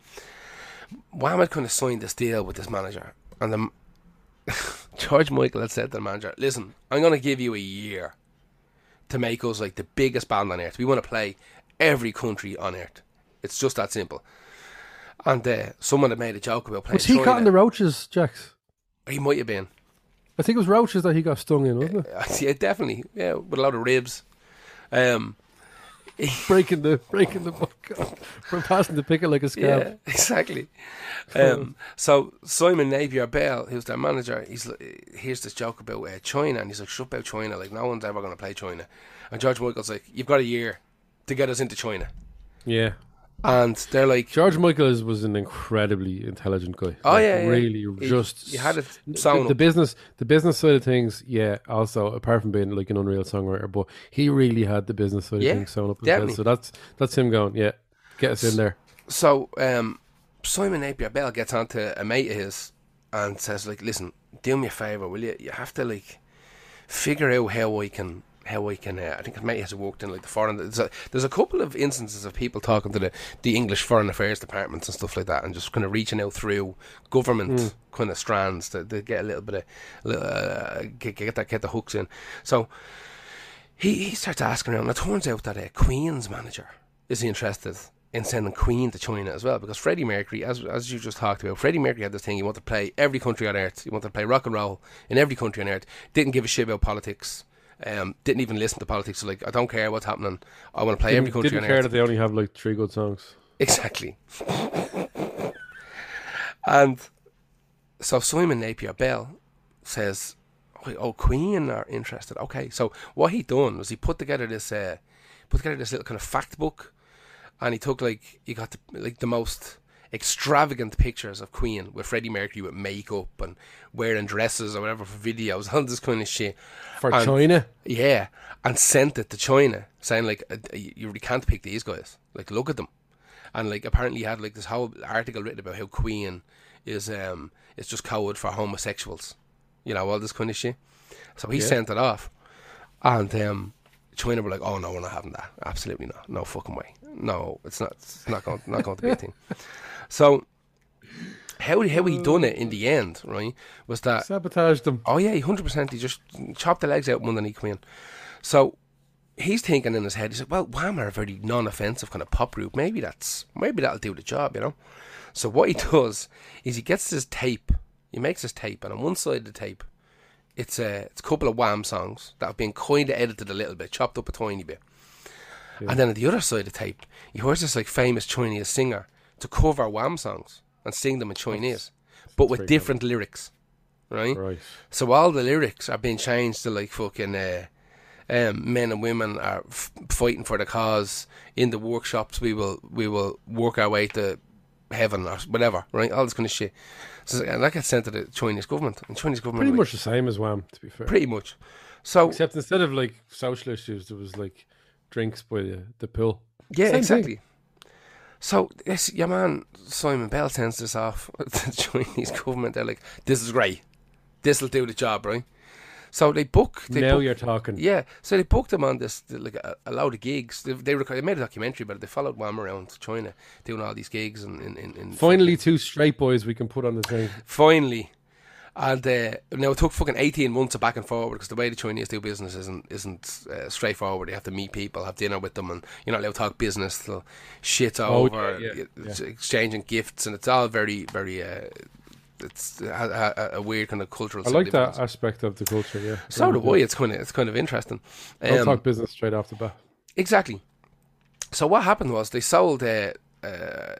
Wham had kind of signed this deal with this manager. And the, George Michael had said to the manager, listen, I'm going to give you a year to make us like the biggest band on earth. We want to play every country on earth. It's just that simple. And uh, someone had made a joke about playing Was he caught in the roaches, Jax? he might have been. I think it was roaches that he got stung in, wasn't it? Yeah, definitely. Yeah, with a lot of ribs. Um, breaking the breaking the book from passing the picket like a scab. Yeah, exactly. Um, so Simon Napier Bell, who's their manager, he's here's this joke about uh, China, and he's like, "Shut about China! Like no one's ever going to play China." And George Michael's like, "You've got a year to get us into China," Yeah. and they're like, George Michael is, was an incredibly intelligent guy. "Oh Like, yeah, yeah. really He- just you had it the, the business the business side of things. Yeah, also apart from being like an unreal songwriter, but he really had the business side Yeah, of things sewn up. well. definitely. So that's that's him going. Yeah, get us in there. So um, Simon Napier Bell gets onto a mate of his and says, "Like, listen, do me a favor, will you? You have to like figure out how I can." How I can, uh, I think his mate has walked in like the foreign. There's a, there's a couple of instances of people talking to the, the English Foreign Affairs departments and stuff like that, and just kind of reaching out through government kind of strands to, to get a little bit of, a little, uh, get, get that get the hooks in. So he, he starts asking around. And it turns out that a Queen's manager is interested in sending Queen to China as well because Freddie Mercury, as as you just talked about, Freddie Mercury had this thing. He wanted to play every country on earth. He wanted to play rock and roll in every country on earth. Didn't give a shit about politics. Um, didn't even listen to politics. So like, I don't care what's happening. I want to play every Didn't, country didn't care that they only have like three good songs. Exactly. and so Simon Napier Bell says, "Oh, "Oh, Queen are interested." Okay, so what he done was he put together this, uh, put together this little kind of fact book, and he took like he got the, like the most extravagant pictures of Queen with Freddie Mercury with makeup and wearing dresses or whatever for videos, all this kind of shit. For And- China, Yeah, and sent it to China, saying like, uh, "You you really can't pick these guys. Like, look at them." And like, apparently, he had like this whole article written about how Queen is um is just code for homosexuals, you know, all this kind of shit. So he Yeah. sent it off, and um, China were like, "Oh no, we're not having that. Absolutely not. No fucking way. No, it's not. It's not going. Not going to be a thing." So. How, how he done it in the end, right, was that sabotaged them. Oh yeah, hundred percent. He just chopped the legs out one and he came in. So he's thinking in his head. He's like, "Well, Wham are a very non-offensive kind of pop group. Maybe that's maybe that'll do the job, you know." So what he does is he gets this tape. He makes this tape, and on one side of the tape, it's a it's a couple of Wham songs that have been kind of edited a little bit, chopped up a tiny bit. And then on the other side of the tape, he hears this like famous Chinese singer to cover Wham songs and sing them in Chinese, but with different lyrics, right? Right. So all the lyrics are being changed to like fucking uh, um, men and women are f- fighting for the cause. In the workshops, we will we will work our way to heaven or whatever, right? All this kind of shit. So and that gets sent to the Chinese government, and Chinese government Pretty are like, much the same as Wham, to be fair. pretty much. So Except instead of like social issues, there was like drinks by the, the pool. yeah, Same thing. exactly. So this your man Simon Bell sends this off to the Chinese government. They're like, "This is great. This will do the job, right?" So they book. They now book, you're talking. Yeah, so they booked him on this like a, a load of gigs. They they, rec- they made a documentary, but they followed Wham around to China doing all these gigs and in, in, in Finally, two straight boys we can put on the thing. finally. And uh, now it took fucking eighteen months of back and forward because the way the Chinese do business isn't isn't uh, straightforward. You have to meet people, have dinner with them, and not allowed to talk business. They'll shit Oh, over, yeah, yeah, exchanging gifts, and it's all very very. Uh, it's a, a, a weird kind of cultural. I like that aspect of the culture. Yeah. So do I. It's kind of it's kind of interesting. Don't Um, talk business straight off the bat. Exactly. So what happened was they sold uh, uh,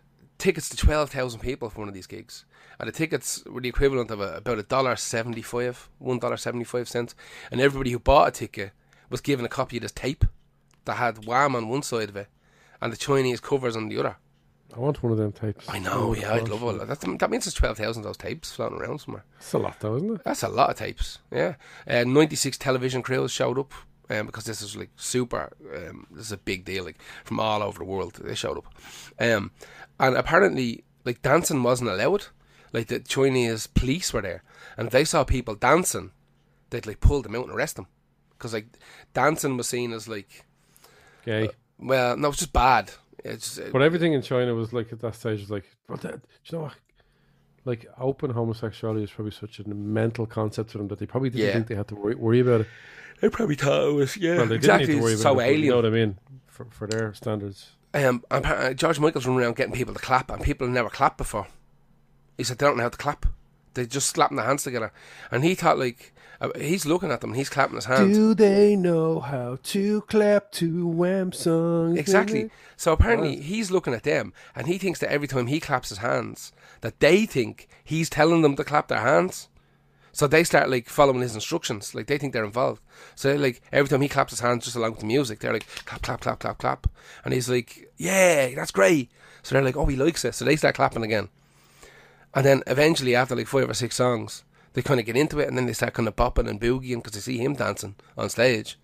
tickets to twelve thousand people for one of these gigs, and the tickets were the equivalent of a, about a dollar seventy five, one dollar seventy five cents, and everybody who bought a ticket was given a copy of this tape that had Wham on one side of it, and the Chinese covers on the other. I want one of them tapes. I know, yeah, I'd love all that. That's, that means there's twelve thousand of those tapes floating around somewhere. That's a lot, though, isn't it? That's a lot of tapes. Yeah, uh, ninety six television crews showed up um, because this is like super. Um, this is a big deal, like from all over the world. They showed up, um, and apparently, like dancing wasn't allowed. Like the Chinese police were there, and if they saw people dancing, they'd like pull them out and arrest them because like dancing was seen as like Gay. well, no, it's just bad. It's uh, But everything in China was like at that stage was like, that, do you know what? Like open homosexuality is probably such a mental concept to them that they probably didn't Yeah. think they had to worry, worry about it. they probably thought it was yeah Well, they exactly. didn't need to worry about so it. but You alien. know what I mean? For for their standards. Um, uh, George Michael's running around getting people to clap, and people have never clapped before. He said they don't know how to clap. They just slapping their hands together, and he thought like uh, he's looking at them, and he's clapping his hands. Do they know how to clap to Wham songs? Exactly. So apparently he's looking at them, and he thinks that every time he claps his hands, that they think he's telling them to clap their hands. So they start like following his instructions, like they think they're involved. So like every time he claps his hands just along with the music, they're like clap, clap, clap, clap, clap, and he's like, yeah, that's great. So they're like, oh, he likes it. So they start clapping again, and then eventually after like five or six songs, they kind of get into it, and then they start kind of bopping and boogieing because they see him dancing on stage,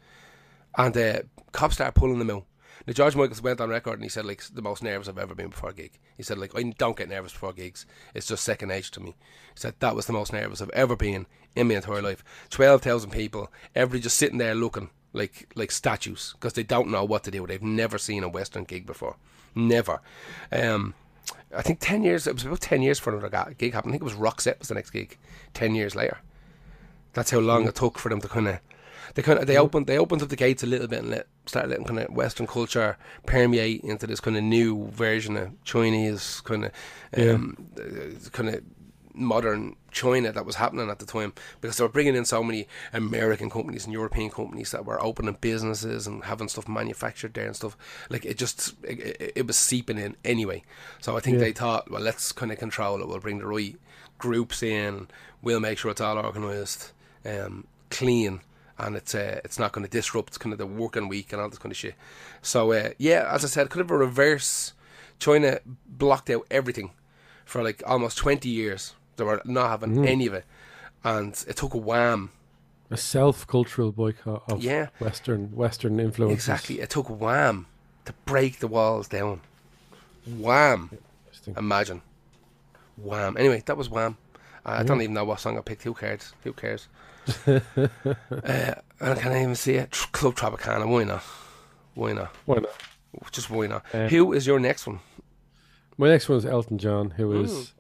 and uh, cops start pulling them out. Now George Michaels went on record and he said like the most nervous I've ever been before a gig. He said like I don't get nervous before gigs. It's just second nature to me. He said that was the most nervous I've ever been in my entire life. Twelve thousand people, everybody just sitting there looking like like statues because they don't know what to do. They've never seen a Western gig before, never. Um, I think ten years. It was about ten years for another gig happened. I think it was Roxette was the next gig. Ten years later. That's how long it took for them to kind of. They kind of they opened they opened up the gates a little bit and let start letting kind of Western culture permeate into this kind of new version of Chinese kind of um, kind of modern China that was happening at the time. Because they were bringing in so many American companies and European companies that were opening businesses and having stuff manufactured there and stuff. Like it just it, it, it was seeping in anyway. So I think Yeah. they thought well let's kind of control it. We'll bring the right groups in. We'll make sure it's all organised um, clean and it's uh, it's not going to disrupt kind of the working week and all this kind of shit so uh, yeah as I said kind of a reverse China blocked out everything for like almost 20 years. They were not having any of it. And it took a wham. A self cultural boycott of Yeah. Western Western influence. Exactly. It took a wham to break the walls down. Wham. Imagine. Wham. Anyway, that was wham. I I don't even know what song I picked. Who cares? Who cares? Uh, I can't even see it. Club Tropicana. Why not? Why not? Why not? Just why not? Uh, Who is your next one? My next one is Elton John, who is Mm.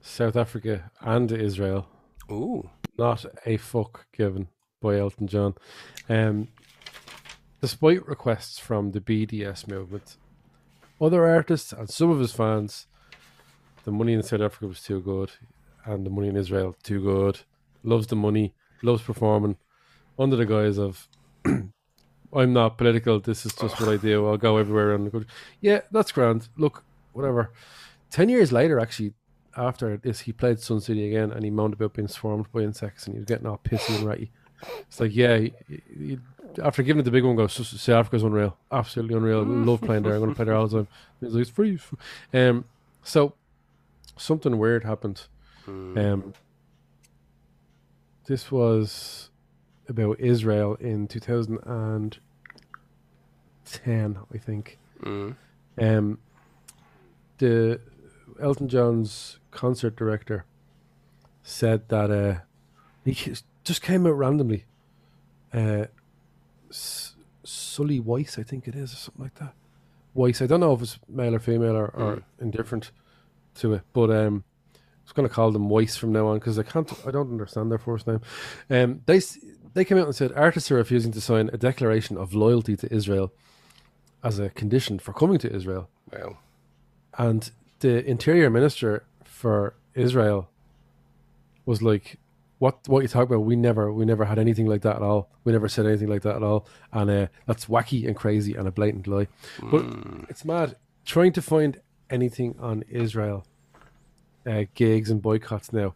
South Africa and Israel. Ooh. Not a fuck given by Elton John. Um, despite requests from the BDS movement, other artists and some of his fans, the money in South Africa was too good, and the money in Israel too good. Loves the money, loves performing, under the guise of I'm not political. This is just what I do. I'll go everywhere around the country. Yeah, that's grand. Look, whatever. Ten years later, actually, after this, he played Sun City again, and he moaned about being swarmed by insects, and he was getting all pissy and ratty. It's like, yeah, he, he, after giving it the big one, goes "S- South Africa's unreal, absolutely unreal. Love playing there. I'm going to play there all the time. He's like, it's free. it's free." Um, so something weird happened. Um, this was about Israel in 2010, I think. Mm. Um, the Elton John's concert director said that uh, he just came out randomly. Uh, Sully Weiss, I think it is, or something like that. Weiss. I don't know if it's male or female or, or Mm. indifferent to it, but um, Was going to call them Weiss from now on because I can't. I don't understand their first name. Um, they they came out and said artists are refusing to sign a declaration of loyalty to Israel as a condition for coming to Israel. Wow. And the interior minister for Israel was like, "What? What you talk about? We never, we never had anything like that at all. We never said anything like that at all. And uh, that's wacky and crazy and a blatant lie. But it's mad trying to find anything on Israel uh, gigs and boycotts now.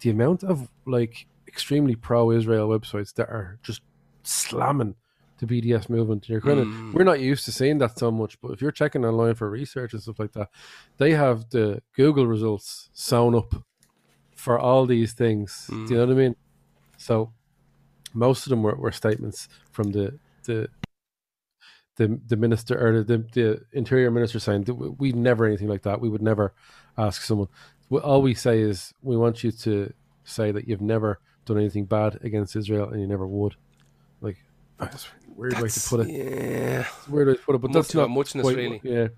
The amount of like extremely pro-Israel websites that are just slamming the BDS movement. You're kind of Mm. we're not used to seeing that so much, but if you're checking online for research and stuff like that, they have the Google results sewn up for all these things. Do you know what I mean? So most of them were, were statements from the the the the minister or the, the interior minister saying we never anything like that. We would never ask someone. All we say is we want you to say that you've never done anything bad against Israel and you never would. Like that's a weird way to put it. Yeah. It's weird way to put it, but Much that's not muchness, quite really. yeah.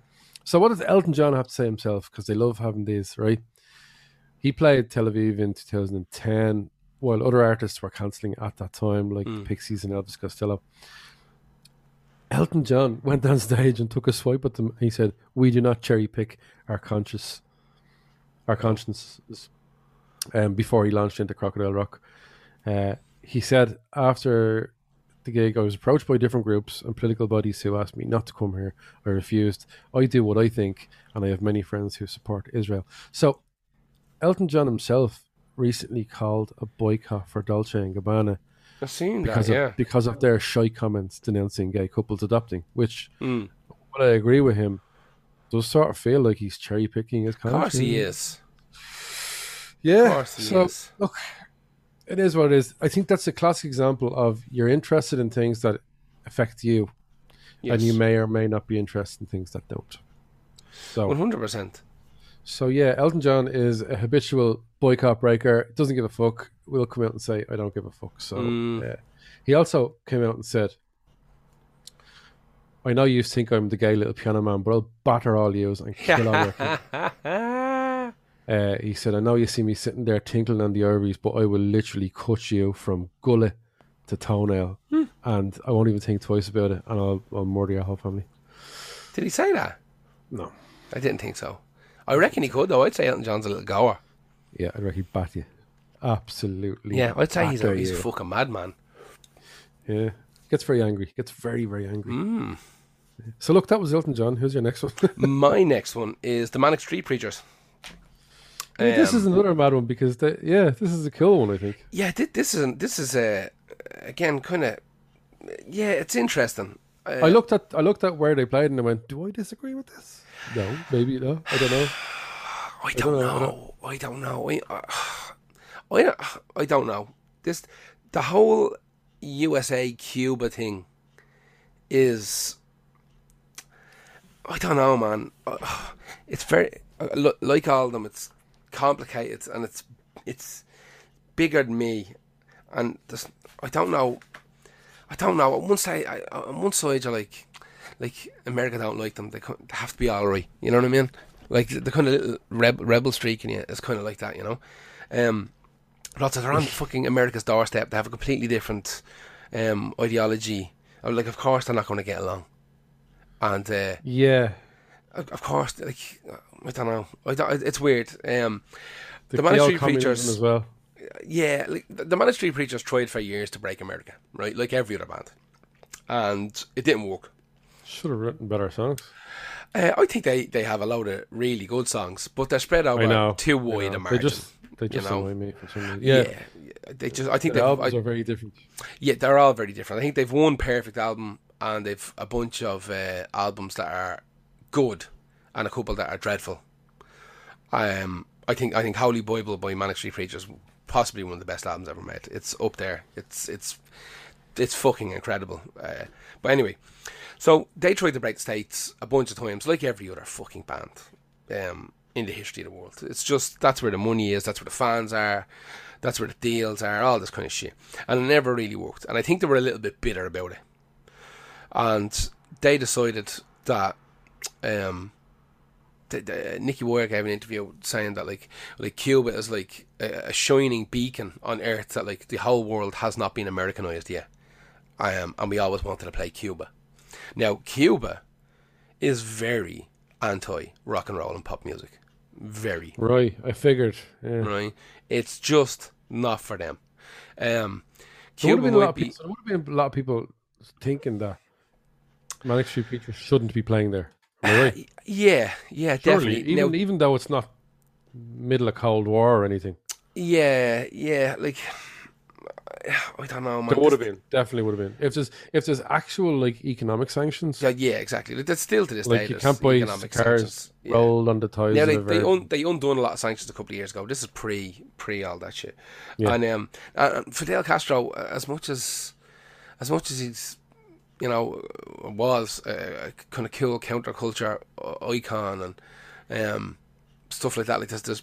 So what does Elton John have to say himself? Because they love having these, right? He played Tel Aviv in 2010, while other artists were cancelling at that time, like Mm. Pixies and Elvis Costello. Elton John went on stage and took a swipe at them. He said, "We do not cherry pick our conscious, our consciences." Um, before he launched into Crocodile Rock, uh, he said after the gig, I was approached by different groups and political bodies who asked me not to come here. I refused. I do what I think, and I have many friends who support Israel. So, Elton John himself recently called a boycott for Dolce and Gabbana I've seen that, because yeah. of because of their shy comments denouncing gay couples adopting. Which, Mm. what I agree with him, does sort of feel like he's cherry picking his kind Of course he is. Yeah. Of course he so is. look, it is what it is. I think that's a classic example of you're interested in things that affect you, Yes. and you may or may not be interested in things that don't. So, 100%. so yeah, Elton John is a habitual boycott breaker. Doesn't give a fuck. Will come out and say, "I don't give a fuck." So, Mm. yeah. He also came out and said, "I know you think I'm the gay little piano man, but I'll batter all yous and kill all your." kids." Uh, he said, I know you see me sitting there tinkling on the ivories, but I will literally cut you from gullet to toenail. Hmm. And I won't even think twice about it, and I'll, I'll murder your whole family. Did he say that? No. I didn't think so. I reckon he could, though. I'd say Elton John's a little goer. Yeah, I'd reckon he'd bat you. Absolutely. Yeah, I'd say he's a, he's a fucking madman. Yeah. Gets very angry. Gets very, very angry. Mm. So, look, that was Elton John. Who's your next one? My next one is the Manic Street Preachers. Yeah, this Um, is another mad one because, they, yeah, this is a cool one, I think. Yeah, thi- this is this is uh, again kind of yeah, it's interesting. Uh, I looked at I looked at where they played and I went, do I disagree with this? No, maybe no. I don't know. I don't don't know, I know. I don't know. I, uh, I, don't- I don't know. This the whole USA Cuba thing is. I don't know, man. It's very like all of them. It's complicated and it's it's bigger than me, and this, I don't know. I don't know. On one side, I, on one side, you're like, like America don't like them. They, they have to be all right. You know what I mean? Like the kind of little rebel, rebel streak in you is kind of like that. You know. Um, but of they're on fucking America's doorstep. They have a completely different um, ideology. Uh, Like, of course, they're not going to get along. And uh, Yeah. of of course, like I don't know. I don't, it's weird. Um, The, The the Manic old Street communism Preachers- as well. yeah, like the, Street Preachers tried for years to break America, right? Like every other band, and it didn't work. Should have written better songs. Uh, I think they, they have a load of really good songs, but they're spread out too wide a margin. They just they just know. annoy me for some reason. yeah. Yeah, they just. I think the albums I, are very different. yeah, they're all very different. I think they've one perfect album, and they've a bunch of uh, albums that are good, and a couple that are dreadful. Um, I think I think Holy Bible by Manic Street Preachers possibly one of the best albums ever made. It's up there. It's it's it's fucking incredible. Uh, but anyway, so they tried to break the states a bunch of times, like every other fucking band, um, in the history of the world. It's just that's where the money is, that's where the fans are, that's where the deals are, all this kind of shit. And it never really worked. And I think they were a little bit bitter about it. And they decided that um, the, the, Nicky Wire gave an interview saying that like like Cuba is like a, a, shining beacon on earth that like the whole world has not been Americanized yet. Um, and we always wanted to play Cuba. Now Cuba is very anti rock and roll and pop music. Very. Right, I figured. Yeah. Right. It's just not for them. Um there would, have been a lot of people, there would have been a lot of people thinking that Manic Street Preachers shouldn't be playing there. Right? Uh, yeah, yeah, Surely, definitely. Even now, even though it's not middle of Cold War or anything. Yeah, yeah, like I don't know. Man. There would have been definitely would have been if there's if there's actual like economic sanctions. Yeah, yeah, exactly. Like, that's still to this like day. you can't buy cars yeah. rolled on the ties. Yeah, they they, un, they undone a lot of sanctions a couple of years ago. This is pre pre all that shit. Yeah. And um, and Fidel Castro, as much as as much as he's you know was a, a kind of cool counterculture icon and um stuff like that. Like this, there's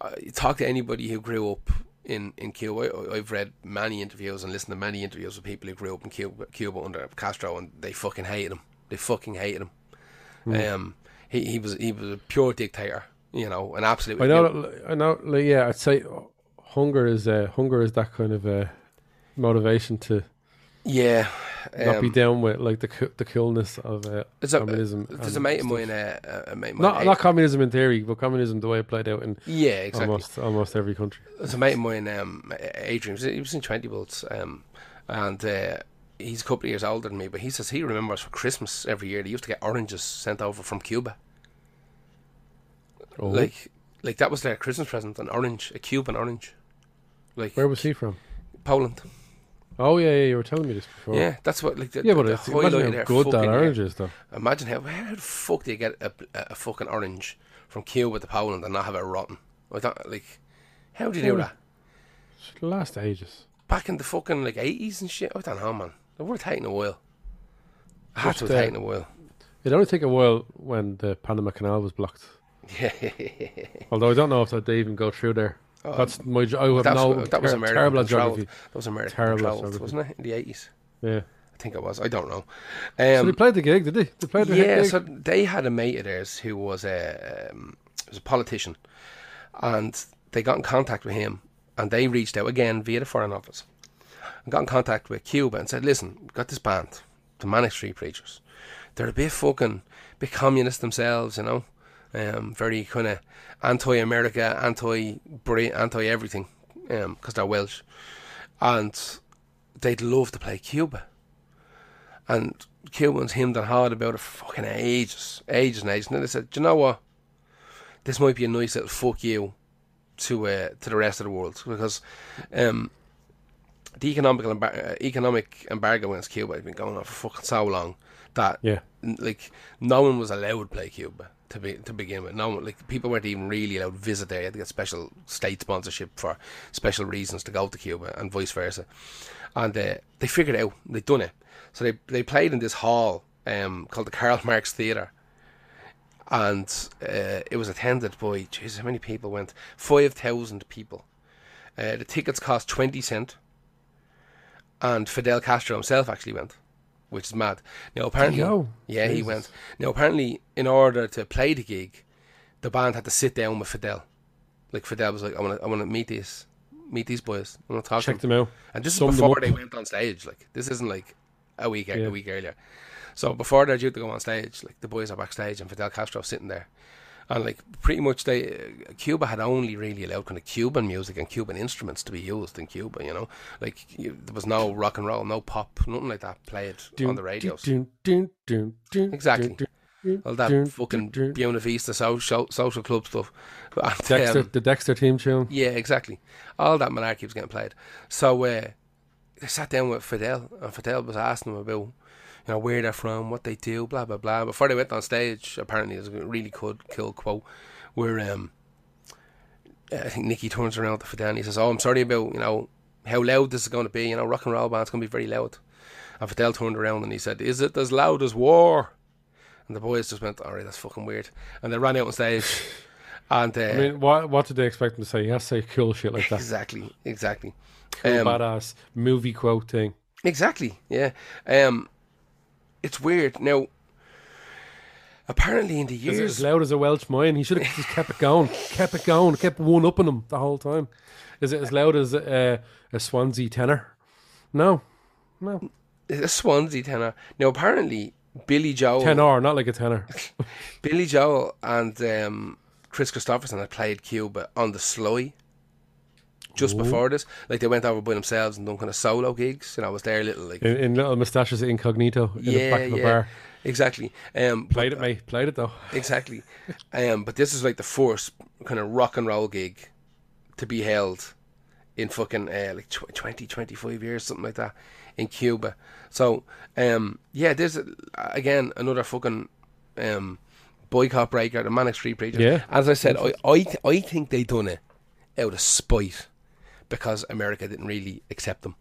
uh, talk to anybody who grew up in, in Cuba. I, have read many interviews and listened to many interviews with people who grew up in Cuba, Cuba under Castro, and they fucking hated him. They fucking hated him. Mm. Um, he he was he was a pure dictator. You know, an absolute. I know. I know. Like, yeah, I'd say hunger is uh, hunger is that kind of uh, motivation to yeah, um, not be um, down with like the the coolness of uh, communism. there's a mate of mine, uh, a mate of mine, not not communism in theory, but communism the way it played out in yeah, exactly. almost almost every country. There's a mate of mine, um, Adrian. He was in twenty volts, um, and uh, he's a couple of years older than me. But he says he remembers for Christmas every year they used to get oranges sent over from Cuba. Oh. Like, like that was their Christmas present, an orange, a Cuban orange. Like, where was he from? Poland. Oh yeah, yeah, you were telling me this before. Yeah, that's what like the, yeah, but the it's, imagine how good that orange is, though. Imagine how how the fuck do you get a, a, fucking orange from Cuba to Poland and not have it rotten? I don't like. How do you do that? It last ages. Back in the fucking like eighties and shit. I don't know, man. They were taking a while. I had to have uh, taken a while. It only took a while when the Panama Canal was blocked. Yeah. Although I don't know if they even go through there. Oh, That's my. I have that no. That was ter- American terrible geography. That was American terrible controlled, wasn't it? In the eighties. Yeah. I think it was. I don't know. Um, so they played the gig, did they? They played the Yeah, gig? so they had a mate of theirs who was a um, was a politician, and they got in contact with him, and they reached out again via the Foreign Office, and got in contact with Cuba and said, "Listen, we've got this band, the Manic Street Preachers. They're a bit fucking, bit communist themselves, you know." Um, very kind of anti-America, anti anti-everything, because um, they're Welsh, and they'd love to play Cuba. And Cubans hemmed and hawed about it for fucking ages, ages and ages. And then they said, "Do you know what? This might be a nice little fuck you to uh, to the rest of the world because." Um, the economic uh, economic embargo against Cuba had been going on for fucking so long that yeah, like no one was allowed to play Cuba to be to begin with. No, one, like people weren't even really allowed to visit there. You had to get special state sponsorship for special reasons to go to Cuba, and vice versa. And uh, they figured it out. They'd done it. So they they played in this hall um, called the Karl Marx Theatre, and uh, it was attended by Jesus, how many people went? Five thousand people. Uh, the tickets cost twenty cent, and Fidel Castro himself actually went which is mad. Now apparently, yeah, Jesus. he went. Now apparently, in order to play the gig, the band had to sit down with Fidel. Like Fidel was like, "I want to, I want to meet these, meet these boys. I want to talk Check to them. them out." And this Sum is before they went on stage. Like this isn't like a week yeah. a week earlier. So before they're due to go on stage, like the boys are backstage and Fidel Castro sitting there, and like pretty much they uh, Cuba had only really allowed kind of Cuban music and Cuban instruments to be used in Cuba. You know, like you, there was no rock and roll, no pop, nothing like that played on the radios. exactly. All that fucking Buena Vista social, social club stuff. And, Dexter, um, the Dexter team tune. Yeah, exactly. All that malarkey was getting played. So uh, they sat down with Fidel, and Fidel was asking them about you know, where they're from, what they do, blah blah blah. Before they went on stage, apparently there's a really cool, cool quote where um, I think Nicky turns around to Fidel and he says, "Oh, I'm sorry about you know how loud this is going to be. You know, rock and roll band's going to be very loud." And Fidel turned around and he said, "Is it as loud as war?" And the boys just went, "All right, that's fucking weird." And they ran out on stage. And uh, I mean, what what did they expect him to say? He has to say cool shit like that. exactly, exactly, Cool, Um, badass movie quote thing. exactly. Yeah. Um, it's weird now. Apparently, in the years, as loud as a Welsh mine? He should have just kept it going, kept it going, kept one up upping him the whole time. Is it as loud as uh, a Swansea tenor? No, no. a Swansea tenor. Now, apparently, Billy Joel, Tenor, not like a tenor. Billy Joel, and um, Kris Kristofferson had played Cuba on the sly. Just Ooh. before this, like they went over by themselves and done kind of solo gigs, and I was there, little like In, in little moustaches incognito in the yeah, back of a yeah, bar. exactly. Um, but- Played it, mate. Played it though. Exactly. Um, but this is like the first kind of rock and roll gig to be held in fucking uh, like tw- 20, 25 years, something like that, in Cuba. So, um, yeah, there's again another fucking um, boycott breaker, the Manic Street Preachers. Yeah. As I said, I I, th- I think they done it out of spite because America didn't really accept them.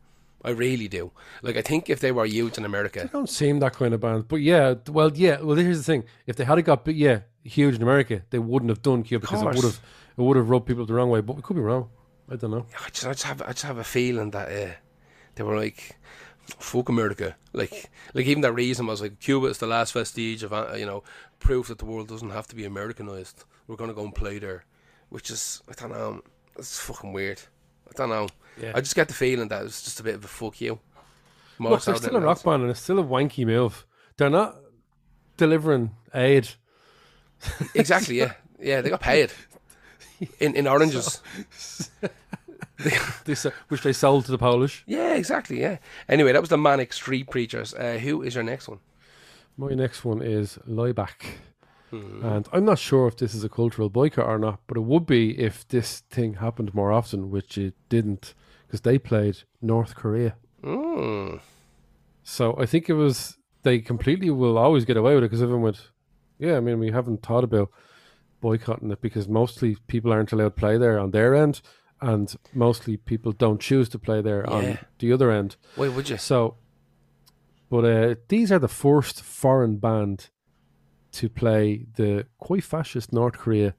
I really do. Like, I think if they were huge in America, They don't seem that kind of band, but yeah. Well, yeah. Well, here's the thing: if they had got, bi- yeah, huge in America, they wouldn't have done Cuba because it would have, it would have rubbed people the wrong way. But we could be wrong. I don't know. I just, I just have, I just have a feeling that uh, they were like, "Fuck America!" Like, like even that reason was like, Cuba is the last vestige of, uh, you know, proof that the world doesn't have to be Americanized. We're gonna go and play there, which is, I don't know, it's fucking weird. I don't know. Yeah. I just get the feeling that it's just a bit of a fuck you. More Look, so they're still a rock band, and it's still a wanky move. They're not delivering aid. Exactly. Yeah. Yeah. They got paid in in oranges. They, which they sold to the Polish. Yeah. Exactly. Yeah. Anyway, that was the Manic Street Preachers. Uh, who is your next one? My next one is Laibach. Hmm. And I'm not sure if this is a cultural boycott or not, but it would be if this thing happened more often, which it didn't, because they played North Korea. Mm. So I think it was they completely will always get away with it because everyone went, yeah. I mean, we haven't thought about boycotting it because mostly people aren't allowed to play there on their end, and mostly people don't choose to play there on the other end. Why would you? So, but uh, these are the first foreign band to play the quite fascist North Korea,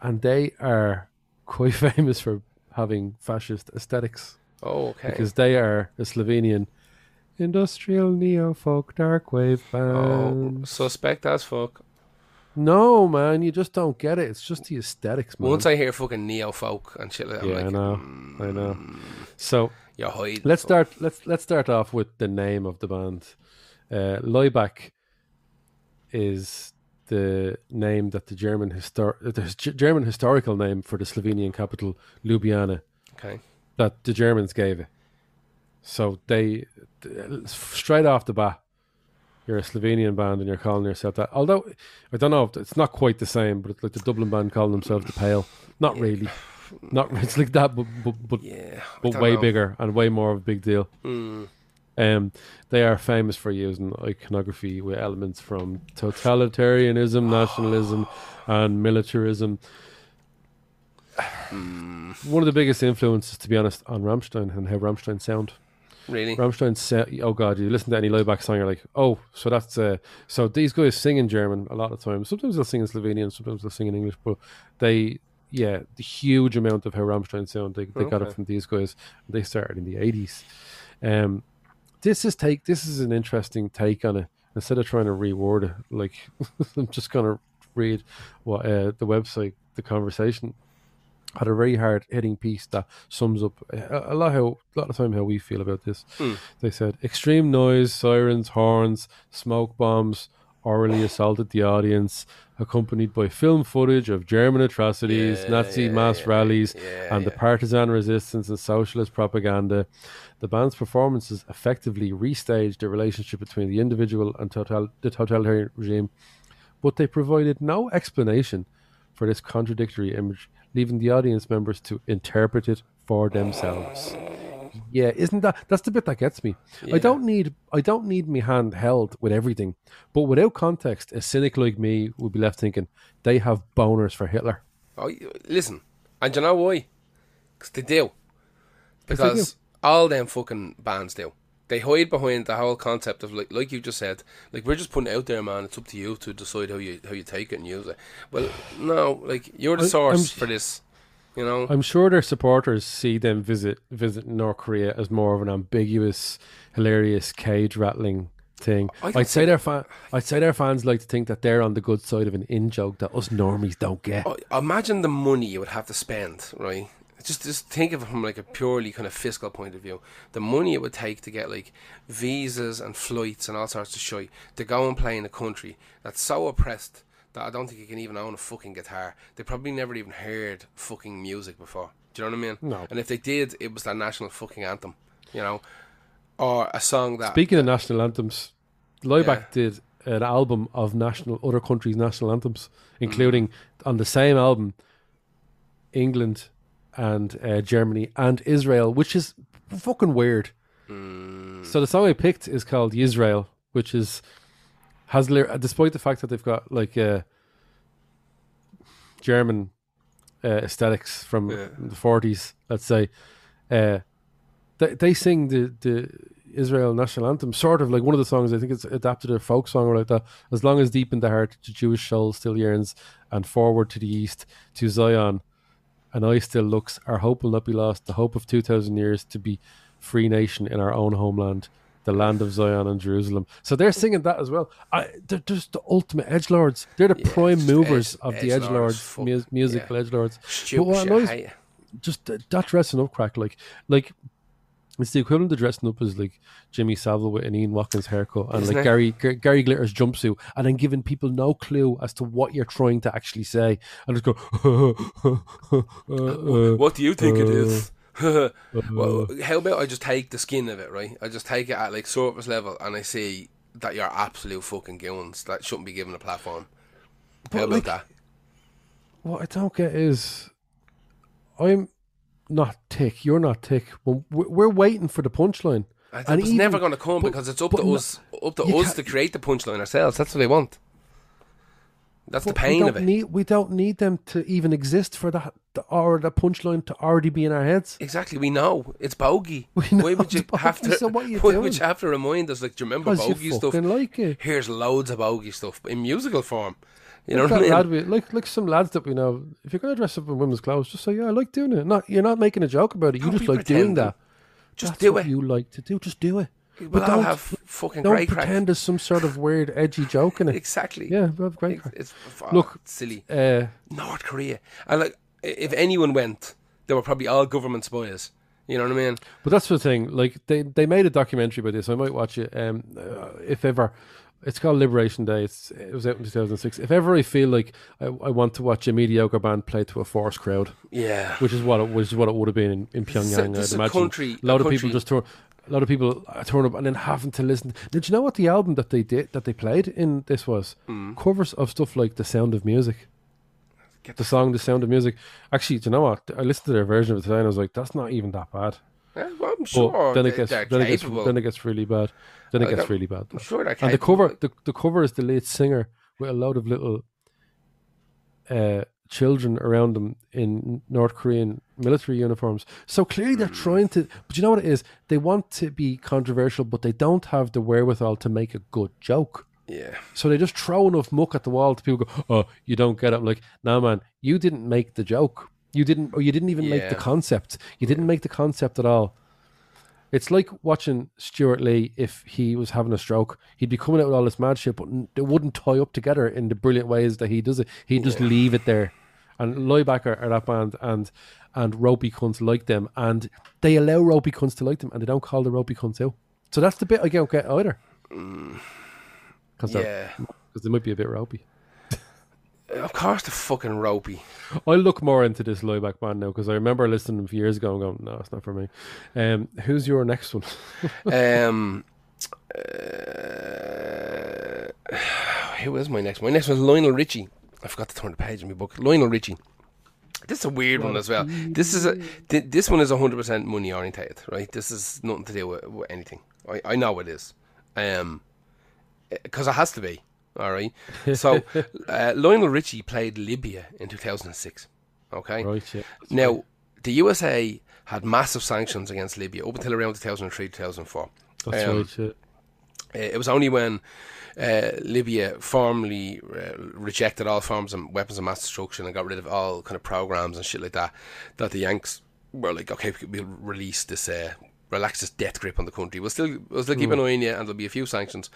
and they are quite famous for having fascist aesthetics Oh, okay. because they are a Slovenian industrial neo folk dark wave Oh, band. suspect as fuck. No, man, you just don't get it. It's just the aesthetics, man. Once I hear fucking neo folk and shit like that, yeah, I'm I know, mm, I know. So you're hiding. let's start. Let's let's start off with the name of the band. Uh, is the name that the German histor- the German historical name for the Slovenian capital Ljubljana Okay. that the Germans gave it. So they straight off the bat, you're a Slovenian band and you're calling yourself that. Although I don't know, if it's not quite the same, but it's like the Dublin band calling themselves the Pale. Not really, not it's like that, but but but, Yeah. But way know. bigger and way more of a big deal. Mm. Um, they are famous for using iconography with elements from totalitarianism, nationalism, and militarism. One of the biggest influences, to be honest, on Rammstein and how Rammstein sound. Really? Rammstein sound. Oh God, you listen to any Laibach song, you're like, oh, so that's uh, so these guys sing in German a lot of times. Sometimes they'll sing in Slovenian, sometimes they'll sing in English, but they. Yeah, the huge amount of how Rammstein sound they, they got it from these guys. They started in the eighties. Um, this is take this is an interesting take on it. Instead of trying to reword it, like I'm just gonna read what uh, the website, the conversation had a very hard hitting piece that sums up a, a lot how a lot of time how we feel about this. Hmm. They said extreme noise, sirens, horns, smoke bombs orally assaulted the audience, accompanied by film footage of German atrocities, Yeah, Nazi yeah, mass yeah, rallies, and the partisan resistance and socialist propaganda. The band's performances effectively restaged the relationship between the individual and total, the totalitarian regime, but they provided no explanation for this contradictory image, leaving the audience members to interpret it for themselves. Yeah, isn't that that's the bit that gets me? Yeah. I don't need I don't need me hand held with everything, but without context, a cynic like me would be left thinking they have boners for Hitler. Oh, listen, and you know why? Because they do. 'Cause they Because all them fucking bands do. They hide behind the whole concept of like, like you just said, like we're just putting it out there, man. It's up to you to decide how you how you take it and use it. Well, no, like you're the source I'm- for this. You know, I'm sure their supporters see them visit visit North Korea as more of an ambiguous, hilarious cage rattling thing. I i'd say their fan, I'd say their fans like to think that they're on the good side of an in joke that us normies don't get. Imagine the money you would have to spend, right? Just just think of it from like a purely kind of fiscal point of view. The money it would take to get like visas and flights and all sorts of shit to go and play in a country that's so oppressed that I don't think you can even own a fucking guitar. They probably never even heard fucking music before. Do you know what I mean? No. And if they did, it was their national fucking anthem, you know, or a song that Speaking of national anthems, Laibach Yeah. did an album of national other countries' national anthems, including on the same album, England and uh, Germany and Israel, which is fucking weird. So the song I picked is called Israel, which is has lyr- despite the fact that they've got like uh, German uh, aesthetics from Yeah. the forties, let's say. Uh, they they sing the the Israel national anthem, sort of like one of the songs. I think it's adapted a folk song or like that. As long as deep in the heart the Jewish soul still yearns, and forward to the east to Zion, and I still looks. Our hope will not be lost. The hope of two thousand years to be free nation in our own homeland, the land of Zion and Jerusalem. So they're singing that as well. I, they're just the ultimate edge lords. They're the Yeah, prime movers edge- of the edge lords, mu- musical yeah. edge lords. stupid what shit. annoys- I just th- that dressing up crack, like like it's the equivalent of dressing up as like Jimmy Savile with an Ian Watkins haircut and Isn't like it? Gary G- Gary Glitter's jumpsuit, and then giving people no clue as to what you're trying to actually say, and just go. uh, uh, What do you think it is? uh, well, how about I just take the skin of it, right? I just take it at like surface level, and I see that you're absolute fucking goons that shouldn't be given a platform. But, how about like, that? what I don't get is, I'm not tick. You're not tick. Well, we're waiting for the punchline. And it's even- never going to come but- because it's up to us, up to us to create the punchline ourselves. That's what they want. That's the But pain of it. Need, we don't need them to even exist for that, the, or the punchline to already be in our heads. Exactly, we know it's bogey. We know why would you it's have to? so what are you why doing? would you have to remind us? Like, do you remember bogey you stuff? like it. Here's loads of bogey stuff in musical form. You know Like what I mean? we, like like some lads that we know. If you're gonna dress up in women's clothes, just say, "Yeah, I like doing it." Not you're not making a joke about it. You Don't just be like doing that. Just That's do what it. You like to do. Just do it. We'll don't- have fucking Don't great crack. pretend there's some sort of weird edgy joke in it. Exactly. Yeah, we'll have great. It's, crack. it's f- Look- silly. Uh, North Korea, and like, if anyone went, they were probably all government spies. You know what I mean? But that's the thing. Like they, they made a documentary about this. I might watch it. Um, uh, if ever, it's called Liberation Day. It's, it was out in two thousand six. If ever I feel like I, I want to watch a mediocre band play to a forced crowd, Yeah. which is what it which is what it would have been in, in This is a- Pyongyang. this is I'd imagine country- a lot a of people just turn. A lot of people turn up and then having to listen. Did you know what the album that they did that they played in this was? Mm. Covers of stuff like "The Sound of Music." Get the song "The Sound of Music." Actually, do you know what? I listened to their version of it today, and I was like, "That's not even that bad." Yeah, well, I'm But sure then it gets then it gets then it gets really bad. Then it Uh, gets really bad. I'm sure And the cover the, the cover is the lead singer with a load of little uh, children around them in North Korean military uniforms. So clearly they're trying to but you know what it is? They want to be controversial, but they don't have the wherewithal to make a good joke. Yeah. So they just throw enough muck at the wall to people go, Oh, you don't get it. I'm like, no man, you didn't make the joke. You didn't or you didn't even make the concept. You didn't make the concept at all. It's like watching Stewart Lee if he was having a stroke. He'd be coming out with all this mad shit, but it wouldn't tie up together in the brilliant ways that he does it. He'd just leave it there. And Laibach are, that band, and and ropey cunts like them, and they allow ropey cunts to like them, and they don't call the ropey cunts out. So that's the bit I don't get either. Mm. Because Yeah. they might be a bit ropey. Of course, the fucking ropey. I look more into this Laibach band now because I remember listening to them years ago and going, no, it's not for me. Um, who's your next one? um, uh, who is my next? one? My next one is Lionel Richie. I forgot to turn the page in my book. Lionel Richie. This is a weird one as well. This is a th- this one is hundred percent money orientated, right? This is nothing to do with, with anything. I, I know it is, um, because it has to be. All right. So uh, Lionel Richie played Libya in two thousand and six. Okay. right, yeah. Now, the USA had massive sanctions against Libya up until around 2003, 2004. That's Um, right. Shit. Uh, it was only when uh, Libya formally uh, rejected all forms of weapons of mass destruction and got rid of all kind of programs and shit like that that the Yanks were like, okay, we'll release this, uh, relax this death grip on the country. We'll still, we'll still keep an eye on you, and there'll be a few sanctions,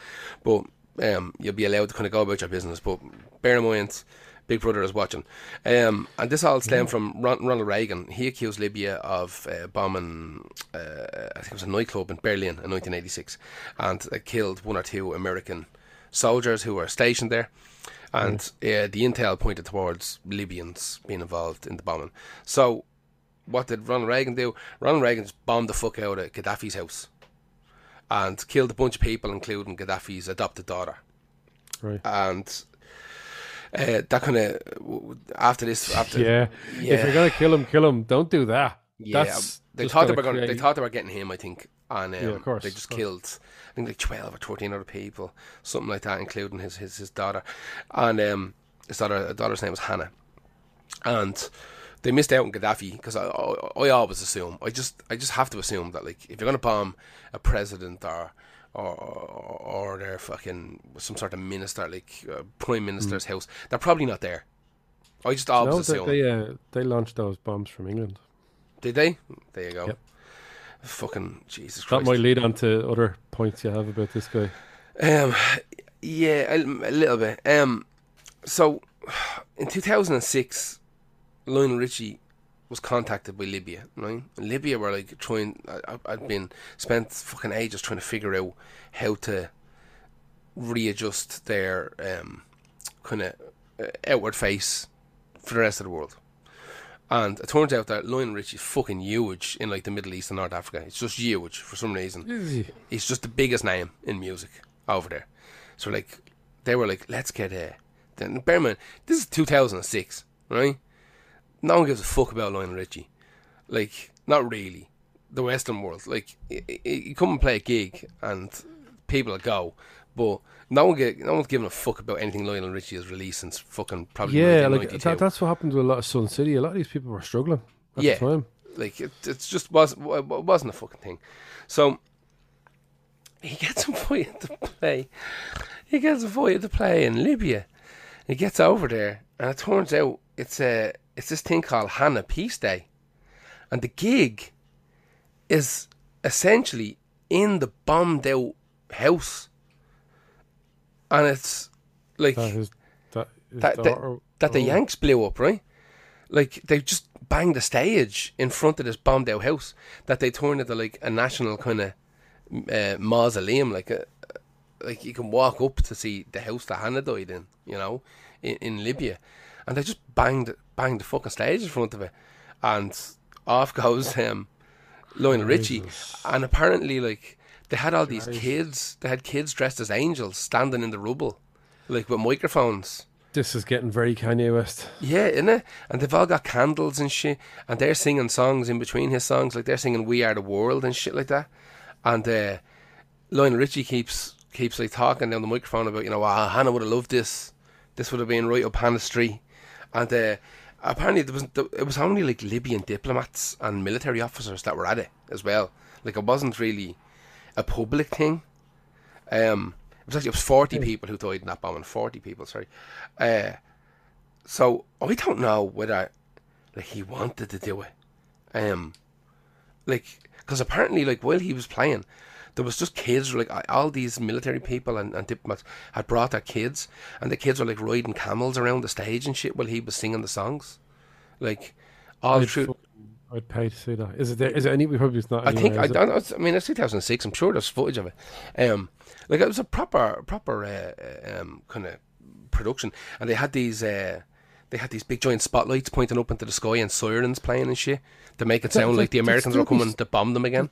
but um, you'll be allowed to kind of go about your business. But bear in mind. Big Brother is watching. Um, and this all stemmed from Ron- Ronald Reagan. He accused Libya of uh, bombing, uh, I think it was a nightclub in Berlin in 1986, and uh, killed one or two American soldiers who were stationed there. And uh, the intel pointed towards Libyans being involved in the bombing. So, what did Ronald Reagan do? Ronald Reagan just bombed the fuck out of Gaddafi's house and killed a bunch of people, including Gaddafi's adopted daughter Right. and uh, that kind of after this after yeah. yeah. If you're gonna kill him, kill him. Don't do that. yeah That's they thought they were going they thought they were getting him I think and um, Yeah, of course, they just course. killed I think like 12 or 13 other people something like that including his his, his daughter and um, his daughter daughter's name was Hannah and they missed out on Gaddafi because I, I, I always assume I just I just have to assume that like if you're gonna bomb a president or or or their fucking some sort of minister like uh, prime minister's house they're probably not there. I just always No, assume. they, they, uh, they launched those bombs from England. Did they? There you go. Yep. Fucking Jesus Christ! That might lead on to other points you have about this guy. Um, yeah, a, a little bit. Um, so in 2006, Lionel Richie was contacted by Libya. Right, and Libya were like trying. I, I'd been spent fucking ages trying to figure out how to readjust their um kind of uh, outward face for the rest of the world. And it turns out that Lionel Richie's fucking huge in like the Middle East and North Africa. It's just huge for some reason he's just the biggest name in music over there. So like, they were like, let's get a. Then bear in mind, this is 2006, right? No one gives a fuck about Lionel Richie. Like, not really. The Western world, like, you come and play a gig and people will go, but no one get, no one's giving a fuck about anything Lionel Richie has released since fucking probably Yeah, like that, that's what happened to a lot of Sun City. A lot of these people were struggling at Yeah. the time. Like it, it's just was it wasn't a fucking thing. So he gets invited to play. He gets invited to play in Libya. He gets over there, and it turns out it's a it's this thing called Hannah Peace Day, and the gig is essentially in the bombed out house, and it's like That his, that, his That- that- the oh, Yanks blew up, right? Like they just banged the stage in front of this bombed out house that they turned into like a national kind of uh, mausoleum, like a like you can walk up to see the house that Hannah died in, you know, in, in Libya, and they just banged banged the fucking stage in front of it, and off goes um, Lionel Richie, and apparently like they had all these kids, they had kids dressed as angels standing in the rubble, like with microphones. This is getting very Kanye West. Yeah, isn't it? And they've all got candles and shit, and they're singing songs in between his songs, like they're singing "We Are the World" and shit like that. And uh, Lionel Richie keeps keeps like talking down the microphone about, you know, ah, Hannah would have loved this. This would have been right up Hannah's street. And uh, apparently, there was it was only like Libyan diplomats and military officers that were at it as well. Like it wasn't really a public thing. Um, it was actually it was forty people who died in that bombing. Forty people, sorry. Uh, so I don't know whether like he wanted to do it. Um, like because apparently, like while he was playing, there was just kids like all these military people and, and diplomats had brought their kids, and the kids were like riding camels around the stage and shit while he was singing the songs, like all I'd, through. I'd pay to see that. Is it there? Is it any? We probably it's not. I think I don't know. it's- I mean, it's 2006. I'm sure there's footage of it. Um, like it was a proper, proper uh, um, kind of production, and they had these, uh, they had these big giant spotlights pointing up into the sky and sirens playing and shit to make it sound like the Americans were coming to bomb them again.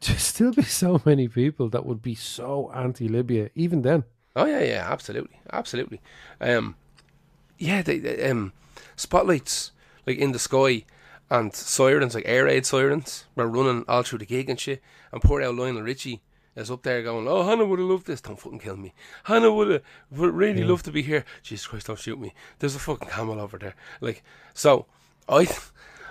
There'd still be so many people that would be so anti-Libya even then. Oh yeah, yeah, absolutely, absolutely. Um, yeah, they, they, um, spotlights like in the sky and sirens like air raid sirens were running all through the gig and shit. And poor old Lionel Richie is up there going, "Oh, Hannah would have loved this. Don't fucking kill me. Hannah would have would really Yeah. love to be here. Jesus Christ, don't shoot me. There's a fucking camel over there. Like, so I,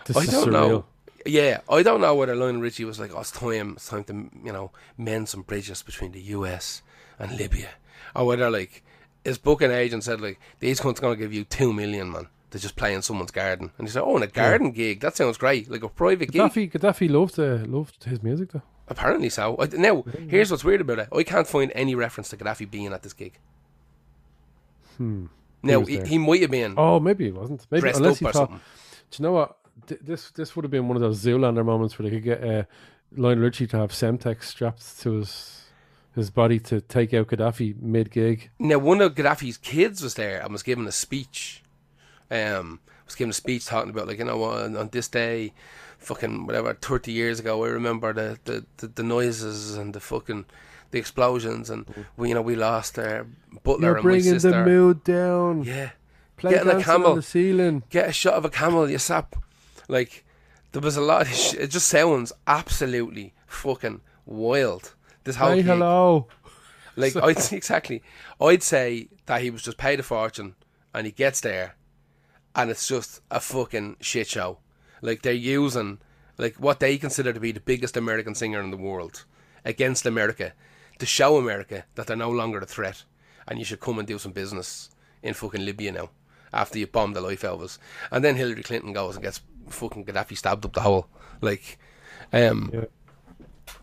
This I don't surreal. know. Yeah, I don't know whether Lionel Richie was like, "Oh, it's time, it's time to you know mend some bridges between the U.S. and Libya," or whether like his booking agent said like, "These cunts gonna give you two million, man." To just play in someone's garden, and he said, "Oh, in a garden gig, that sounds great, like a private gig." Gaddafi, Gaddafi loved uh, loved his music though. Apparently so. I, now, here's what's weird about it: I can't find any reference to Gaddafi being at this gig. Hmm. Now, was he, he might have been Oh, maybe he wasn't. Maybe dressed unless up he or thought. something. Do you know what? Th- this this would have been one of those Zoolander moments where they could get uh, Lionel Richie to have Semtex strapped to his his body to take out Gaddafi mid gig. Now, one of Gaddafi's kids was there and was giving a speech. Um, was giving a speech talking about like you know on, on this day, fucking whatever, thirty years ago. I remember the the, the, the noises and the fucking the explosions and we you know we lost our butler You're and my bringing sister. the mood down. Yeah, Play getting a camel. on the ceiling. get a shot of a camel, you sap. Like, there was a lot of sh- It just sounds absolutely fucking wild. This whole gig. hello. Like, I'd say, exactly. I'd say that he was just paid a fortune and he gets there and it's just a fucking shit show. Like, they're using, like, what they consider to be the biggest American singer in the world against America to show America that they're no longer a threat and you should come and do some business in fucking Libya now after you bombed the life out of us. And then Hillary Clinton goes and gets fucking Gaddafi stabbed up the hole. Like, um, Yeah.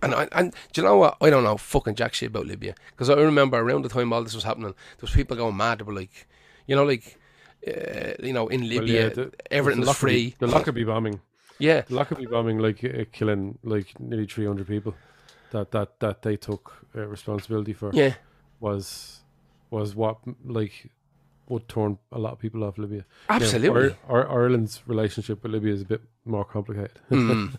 and I, and do you know what? I don't know fucking jack shit about Libya because I remember around the time all this was happening, there was people going mad. They were like, you know, like, uh, you know, in Well, Libya, yeah, the- everything's the free. The Lockerbie bombing. Yeah, The Lockerbie bombing, like uh, killing like nearly three hundred people. That that that they took uh, responsibility for yeah. was was what like would turn a lot of people off Libya. Now, Absolutely. Our, our, Ireland's relationship with Libya is a bit more complicated Mm,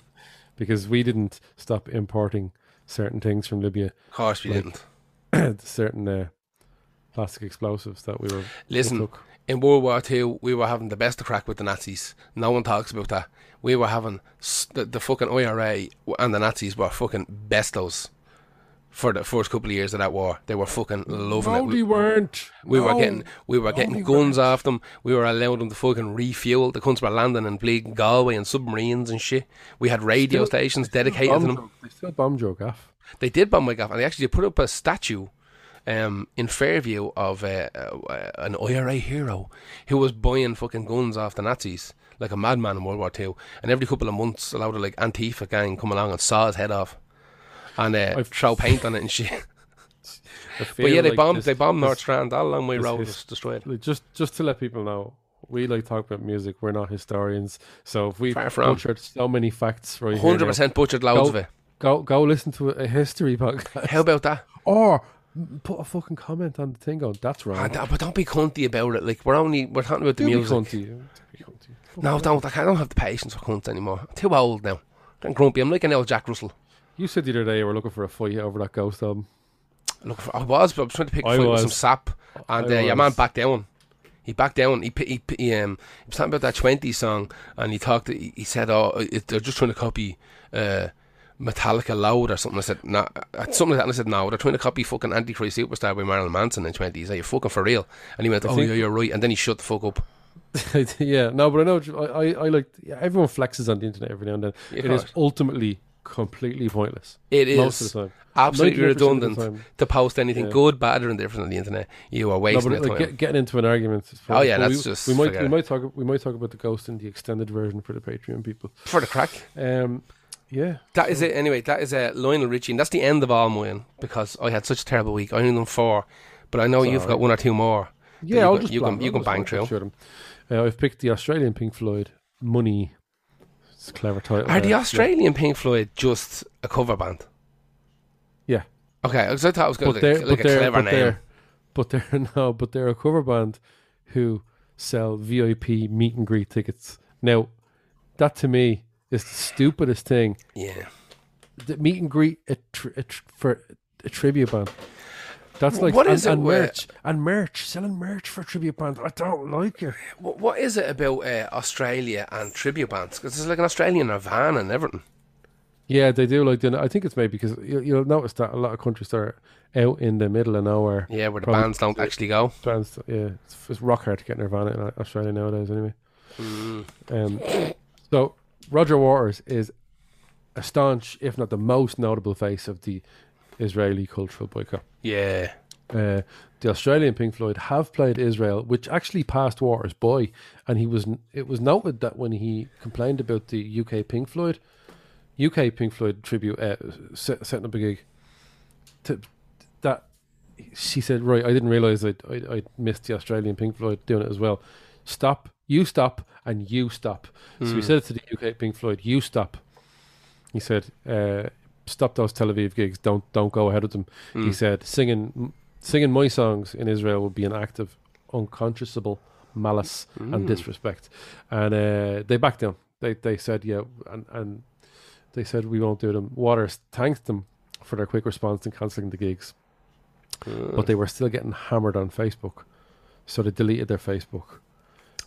because we didn't stop importing certain things from Libya, of course we Like- didn't. certain uh, plastic explosives that we were we Listen, took. in World War Two, we were having the best of crack with the Nazis. No one talks about that. We were having the, the fucking IRA and the Nazis were fucking bestos for the first couple of years of that war. They were fucking loving No, it. they weren't. We were getting we were No, getting guns weren't. off them. We were allowing them to fucking refuel. The cunts were landing and bleeding Galway and submarines and shit. We had radio Still- stations dedicated to them. joke- They still bomb joke off. They did bomb my gaff, and they actually put up a statue um, in Fairview of uh, uh, an IRA hero who was buying fucking guns off the Nazis like a madman in World War Two. And every couple of months, a lot of like Antifa gang come along and saw his head off and uh, I've- throw paint on it and shit. But yeah, they like bombed. this- they bombed North Strand. That long way road was destroyed. just just to let people know, we like talk about music. We're not historians, so if we've butchered so many facts right Hundred percent butchered loads Go- of it. go go listen to a, history podcast, How about that? or put a fucking comment on the thing. Going, that's wrong. Ah, but don't be cunty about it. Like we're only we're talking about the Do be music. cunty. Be cunty. No, don't. I don't have the patience for cunts anymore. I'm too old now. I'm grumpy. I'm like an old Jack Russell. You said the other day you were looking for a fight over that ghost album. Look, for, I was, but I was trying to pick a I fight with some sap, and I uh, your man backed down. He backed down. He pi- he, pi- he um he was talking about that twenty song, and he talked. He, he said, "Oh, it, they're just trying to copy uh, Metallica Loud or something." I said, nah. something like that. And I said, "No, they're trying to copy fucking Antichrist Superstar by Marilyn Manson in twenties. Are you fucking for real?" And he went, I "Oh think- yeah, you're right." And then he shut the fuck up. yeah, no, but I know. I I, I like. Yeah, everyone flexes on the internet every now and then. Yeah, of it is course. ultimately completely pointless. It is Most of the time. absolutely 99% of the redundant time. to post anything Yeah. good, bad, or indifferent on the internet. You are No, wasting but your like, time. get, getting into an argument. is Oh, yeah, but that's we, just we might we it. might talk we might talk about the ghost in the extended version for the Patreon people. for the crack. Um, yeah, That is it. Anyway, that is uh, Lionel Richie, and that's the end of all mine because I had such a terrible week. I only done four, but I know It's you've got one or two more. yeah. you I'll can- just you can- you can bang through. Uh, I've picked the Australian Pink Floyd Money. It's a clever title. Are the Australian Pink Floyd just a cover band? Yeah. Okay, because I thought it was going to they're like, like but a they're clever but name. they're but they're no, but they're a cover band who sell VIP meet and greet tickets. Now, that to me is the stupidest thing. Yeah. The meet and greet a tr- a tr- for a tribute band. That's like What and, is it and with- merch and merch selling merch for tribute bands. I don't like it. What, what is it about uh, Australia and tribute bands? Because it's like an Australian Nirvana and everything. Yeah, they do like. I think it's maybe because you, you'll notice that a lot of countries are out in the middle of nowhere. Yeah, where the Probably- bands don't actually go. Bands, yeah, it's, it's rock hard to get Nirvana in Australia nowadays. Anyway, Mm. um, so Roger Waters is a staunch, if not the most notable face of the Israeli cultural boycott. Yeah. Uh, the Australian Pink Floyd have played Israel, which actually passed Waters by, and he was. It was noted that when he complained about the UK Pink Floyd, UK Pink Floyd tribute uh, set, setting up a gig, to, that she said, right, I didn't realize I'd, I'd, I'd missed the Australian Pink Floyd doing it as well. Stop, you stop, and you stop. So he Mm. said to the UK Pink Floyd, you stop. He said, uh, stop those Tel Aviv gigs. Don't don't go ahead with them. He Mm. said singing singing my songs in Israel would be an act of unconscionable malice and Mm. disrespect. And uh, they backed down. They they said yeah, and and they said we won't do them. Waters thanked them for their quick response in cancelling the gigs, Mm. but they were still getting hammered on Facebook, so they deleted their Facebook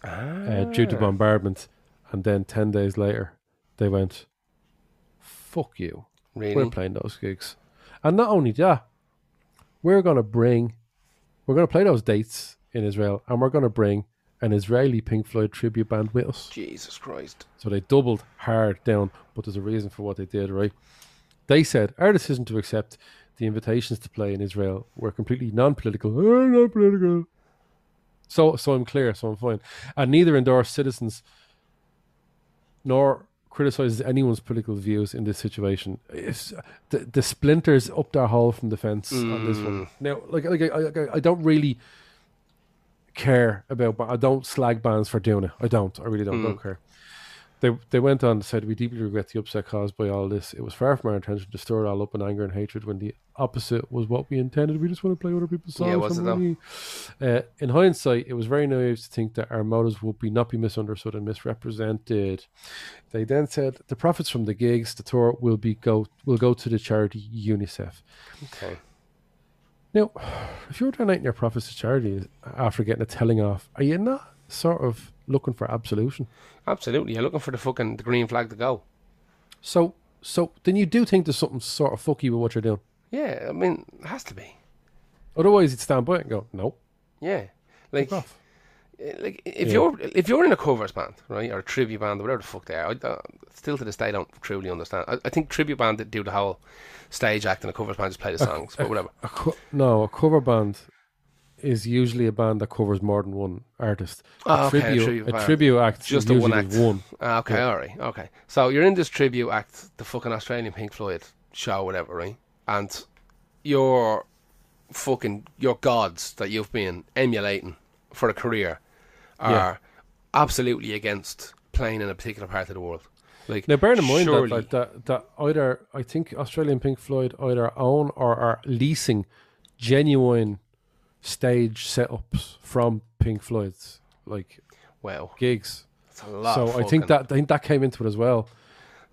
uh, due to Ah. bombardment. And then ten days later, they went, "Fuck you." Really? We're playing those gigs. And not only that, we're going to bring, we're going to play those dates in Israel and we're going to bring an Israeli Pink Floyd tribute band with us. Jesus Christ. So they doubled hard down, but there's a reason for what they did, right? They said our decision to accept the invitations to play in Israel were completely non-political. Oh, not political. So, so I'm clear. So I'm fine. And neither endorse citizens nor criticizes anyone's political views in this situation. It's, the, the splinters up their hole from the fence on this one. Mm. Now, like, like I, I, I don't really care about, but I don't slag bands for doing it. I don't. I really don't. Don't mm. care. They they went on and said we deeply regret the upset caused by all this. It was far from our intention to stir it all up in anger and hatred when the opposite was what we intended. We just want to play other people's songs. Yeah, was though? Uh, in hindsight, it was very naive to think that our motives would be not be misunderstood and misrepresented. They then said the profits from the gigs, the tour, will be go will go to the charity UNICEF. Okay. Now, if you're donating your profits to charity after getting a telling off, are you not sort of looking for absolution? Absolutely. You're looking for the fucking the green flag to go. So, so then you do think there's something sort of fucky with what you're doing. Yeah, I mean, it has to be. Otherwise, you'd stand by it and go, no, Yeah. Like, eh, like if Yeah. you're if you're in a covers band, right, or a tribute band, or whatever the fuck they are, I don't, still to this day I don't truly understand. I, I think tribute band that do the whole stage act and a covers band just play the songs, but whatever. A co- no, a cover band is usually a band that covers more than one artist. Oh, a, okay, a tribute, tribute a tribute act Just usually one act. one. Ah, okay, Yeah. all right, okay. So you're in this tribute act, the fucking Australian Pink Floyd show, whatever, right? And your fucking your gods that you've been emulating for a career are Yeah. absolutely against playing in a particular part of the world. Like Now, bear in mind that, like, that that either I think Australian Pink Floyd either own or are leasing genuine stage setups from Pink Floyd's like wow, gigs. it's a lot. so I think that I think that came into it as well.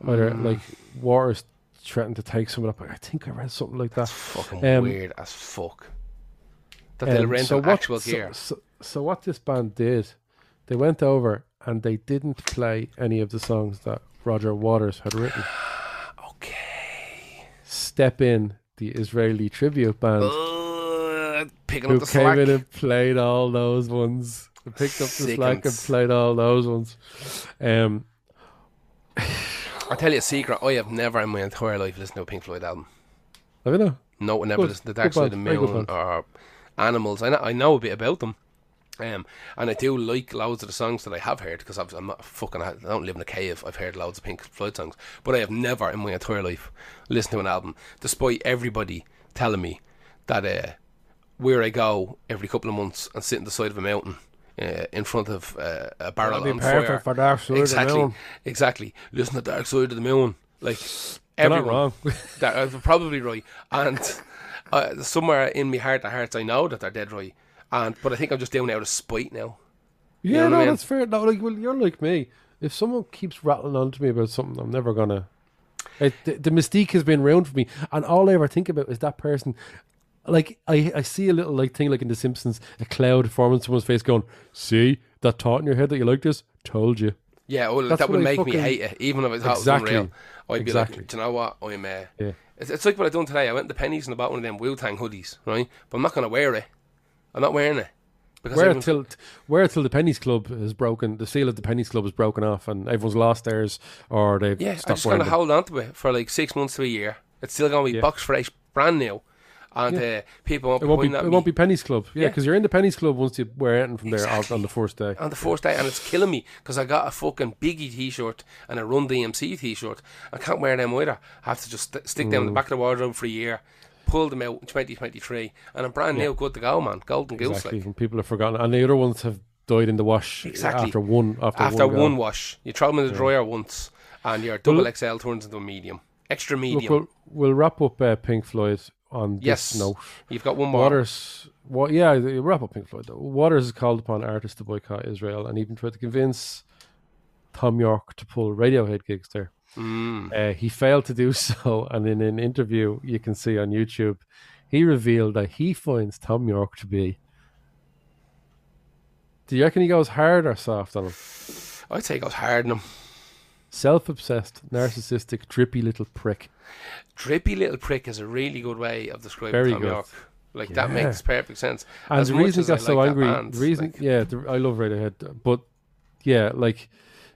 Either Mm. like Waters threatened to take someone up. I think I read something like that. that's fucking um, weird as fuck. That they'll Um, rent so what- actual so- gear. So, so what this band did, they went over and they didn't play any of the songs that Roger Waters had written. okay. Step in the Israeli tribute band Uh, picking who up the came slack. in and played all those ones. They picked up the slack and played all those ones. Um, I'll tell you a secret. I have never in my entire life listened to a Pink Floyd album. I don't know. No, I never Good. listened to Dark Good Side of the band. Very good Moon band. or Animals. I know, I know a bit about them. Um, and I do like loads of the songs that I have heard because I'm not fucking. I don't live in a cave. I've heard loads of Pink Floyd songs, but I have never in my entire life listened to an album, despite everybody telling me that uh, where I go every couple of months and sit on the side of a mountain uh, in front of uh, a barrel That'd be on fire. for Dark Side of the exactly, Moon. exactly. Listen to Dark Side of the Moon, like They're not everyone. wrong. that uh, probably right. And uh, somewhere in my heart of hearts, I know that they're dead right. And but I think I'm just doing it out of spite now. Yeah, know no, I mean? that's fair. No, like, well, you're like me. If someone keeps rattling on to me about something, I'm never gonna. It, the, the mystique has been ruined for me, and all I ever think about is that person. Like I, I see a little like thing like in The Simpsons, a cloud forming someone's face, going, "See that thought in your head that you like this? Told you." Yeah, well, That's that would make me hate it, even if I thought Exactly. it was unreal. I'd be like, do you know what? I'm. Uh, Yeah. it's, it's like what I done today. I went to Penneys and I bought one of them Wu Tang hoodies, right? But I'm not gonna wear it. I'm not wearing it. Because Where till where till the Penneys Club is broken, the seal of the Penneys Club is broken off, and everyone's lost theirs, or they've Yeah, I'm just going to hold on to it for like six months to a year. It's still going to be Yeah. box fresh, brand new, and uh, people won't It be won't be. It me won't be Penneys Club. Yeah, Yeah. because you're in the Penneys Club once you wear anything from there out Exactly. on the first day. on the first day, and it's killing me because I got a fucking Biggie T-shirt and a Run DMC T-shirt. I can't wear them either. I have to just st- stick them in the Mm. back of the wardrobe for a year, pull them out in 2023, and I'm brand new, good to go, man. Golden goose, Exactly, like. and people have forgotten, and the other ones have died in the wash Exactly. after one after, After one, one, wash, you throw them in the dryer once, and your double look- XL turns into a medium, extra Look, medium. we'll, we'll wrap up uh, Pink Floyd on Yes. this note. You've got one more. Waters, what? Yeah, wrap up Pink Floyd. Though. Waters has called upon artists to boycott Israel, and even tried to convince Thom Yorke to pull Radiohead gigs there. Mm. Uh, he failed to do so, and in an interview you can see on YouTube, he revealed that he finds Thom Yorke to be. Do you reckon he goes hard or soft on him? I'd say it goes hard on him. Self-obsessed, narcissistic, drippy little prick. Drippy little prick is a really good way of describing Very Thom good. Yorke. Like that makes perfect sense. And As the reason he got so like angry, band, the reason, like- yeah, the, I love Radiohead, but yeah, like,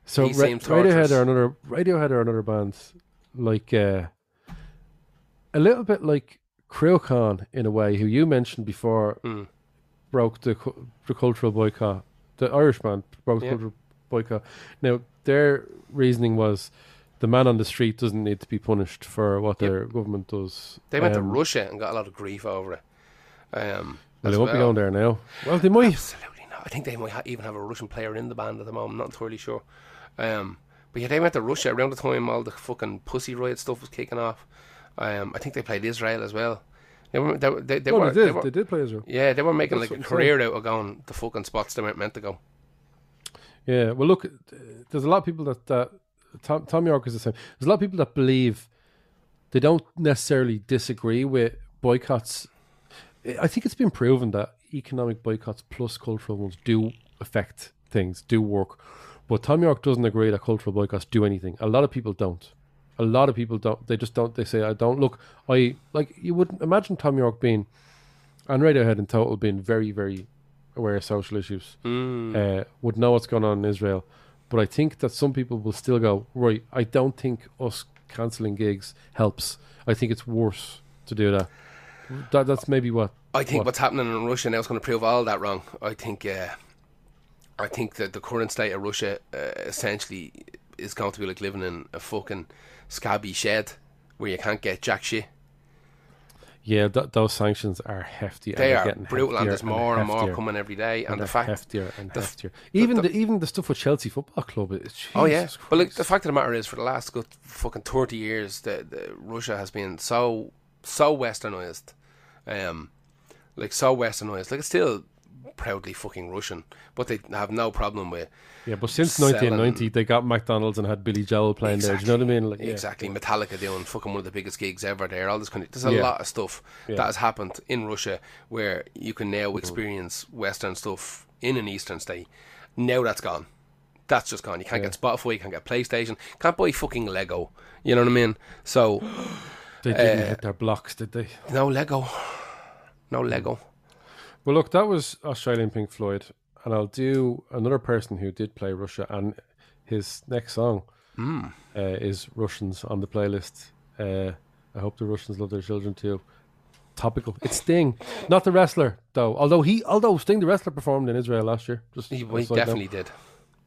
so Ra- Radiohead are another Radiohead are another band, like uh, a little bit like Cryocon in a way, who you mentioned before, Mm. broke the the cultural boycott. The Irish band broke the Yeah. cultural boycott. Now their reasoning was. The man on the street doesn't need to be punished for what Yep. their government does. They went Um, to Russia and got a lot of grief over it. Um, Well, they won't be going there now. Well, they might. Absolutely not. I think they might ha- even have a Russian player in the band at the moment. I'm Not entirely sure. Um, but yeah, they went to Russia around the time all the fucking pussy riot stuff was kicking off. Um, I think they played Israel as well. They were, they, they, they no, were, they did. they were- they did play Israel. yeah, they were making That's like a career out of going to fucking spots they weren't meant to go. Yeah, well, look, there's a lot of people that, that Thom, Thom Yorke is the same. There's a lot of people that believe they don't necessarily disagree with boycotts. I think it's been proven that economic boycotts plus cultural ones do affect things, do work. But Thom Yorke doesn't agree that cultural boycotts do anything. A lot of people don't. A lot of people don't. They just don't. They say, "I don't look." I like. You wouldn't imagine Thom Yorke being, and Radiohead in total being very, very aware of social issues Mm. uh, would know what's going on in Israel. But I think that some people will still go, right, I don't think us cancelling gigs helps. I think it's worse to do that. that that's maybe what. I think what- what's happening in Russia now is going to prove all that wrong. I think, uh, I think that the current state of Russia uh, essentially is going to be like living in a fucking scabby shed where you can't get jack shit. Yeah, th- those sanctions are hefty. They they're getting brutal, and there's more and more coming every day. And, and the fact, heftier and the- heftier. Even the- the, even the stuff with Chelsea Football Club. Is, oh yeah, Jesus but like the fact of the matter is, for the last good fucking thirty years, the, the Russia has been so so westernized, um, like so westernized. Like it's still proudly fucking Russian, but they have no problem with yeah, but since 1990, they got McDonald's and had Billy Joel playing there. Do you know what I mean? Like, yeah. exactly Metallica doing fucking one of the biggest gigs ever there. All this kind of there's a Yeah. lot of stuff Yeah. that has happened in Russia where you can now experience Western stuff in an Eastern state. Now that's gone. That's just gone. You can't get Spotify, you can't get PlayStation, can't buy fucking Lego. You know what I mean? So They didn't uh, hit their blocks, did they? no Lego, no Lego. Well, look, that was Australian Pink Floyd, and I'll do another person who did play Russia, and his next song Mm. uh, is Russians on the playlist. Uh, I hope the Russians love their children too. Topical. It's Sting, not the wrestler though. Although he, although Sting the wrestler performed in Israel last year. Just He, he a side note. definitely did.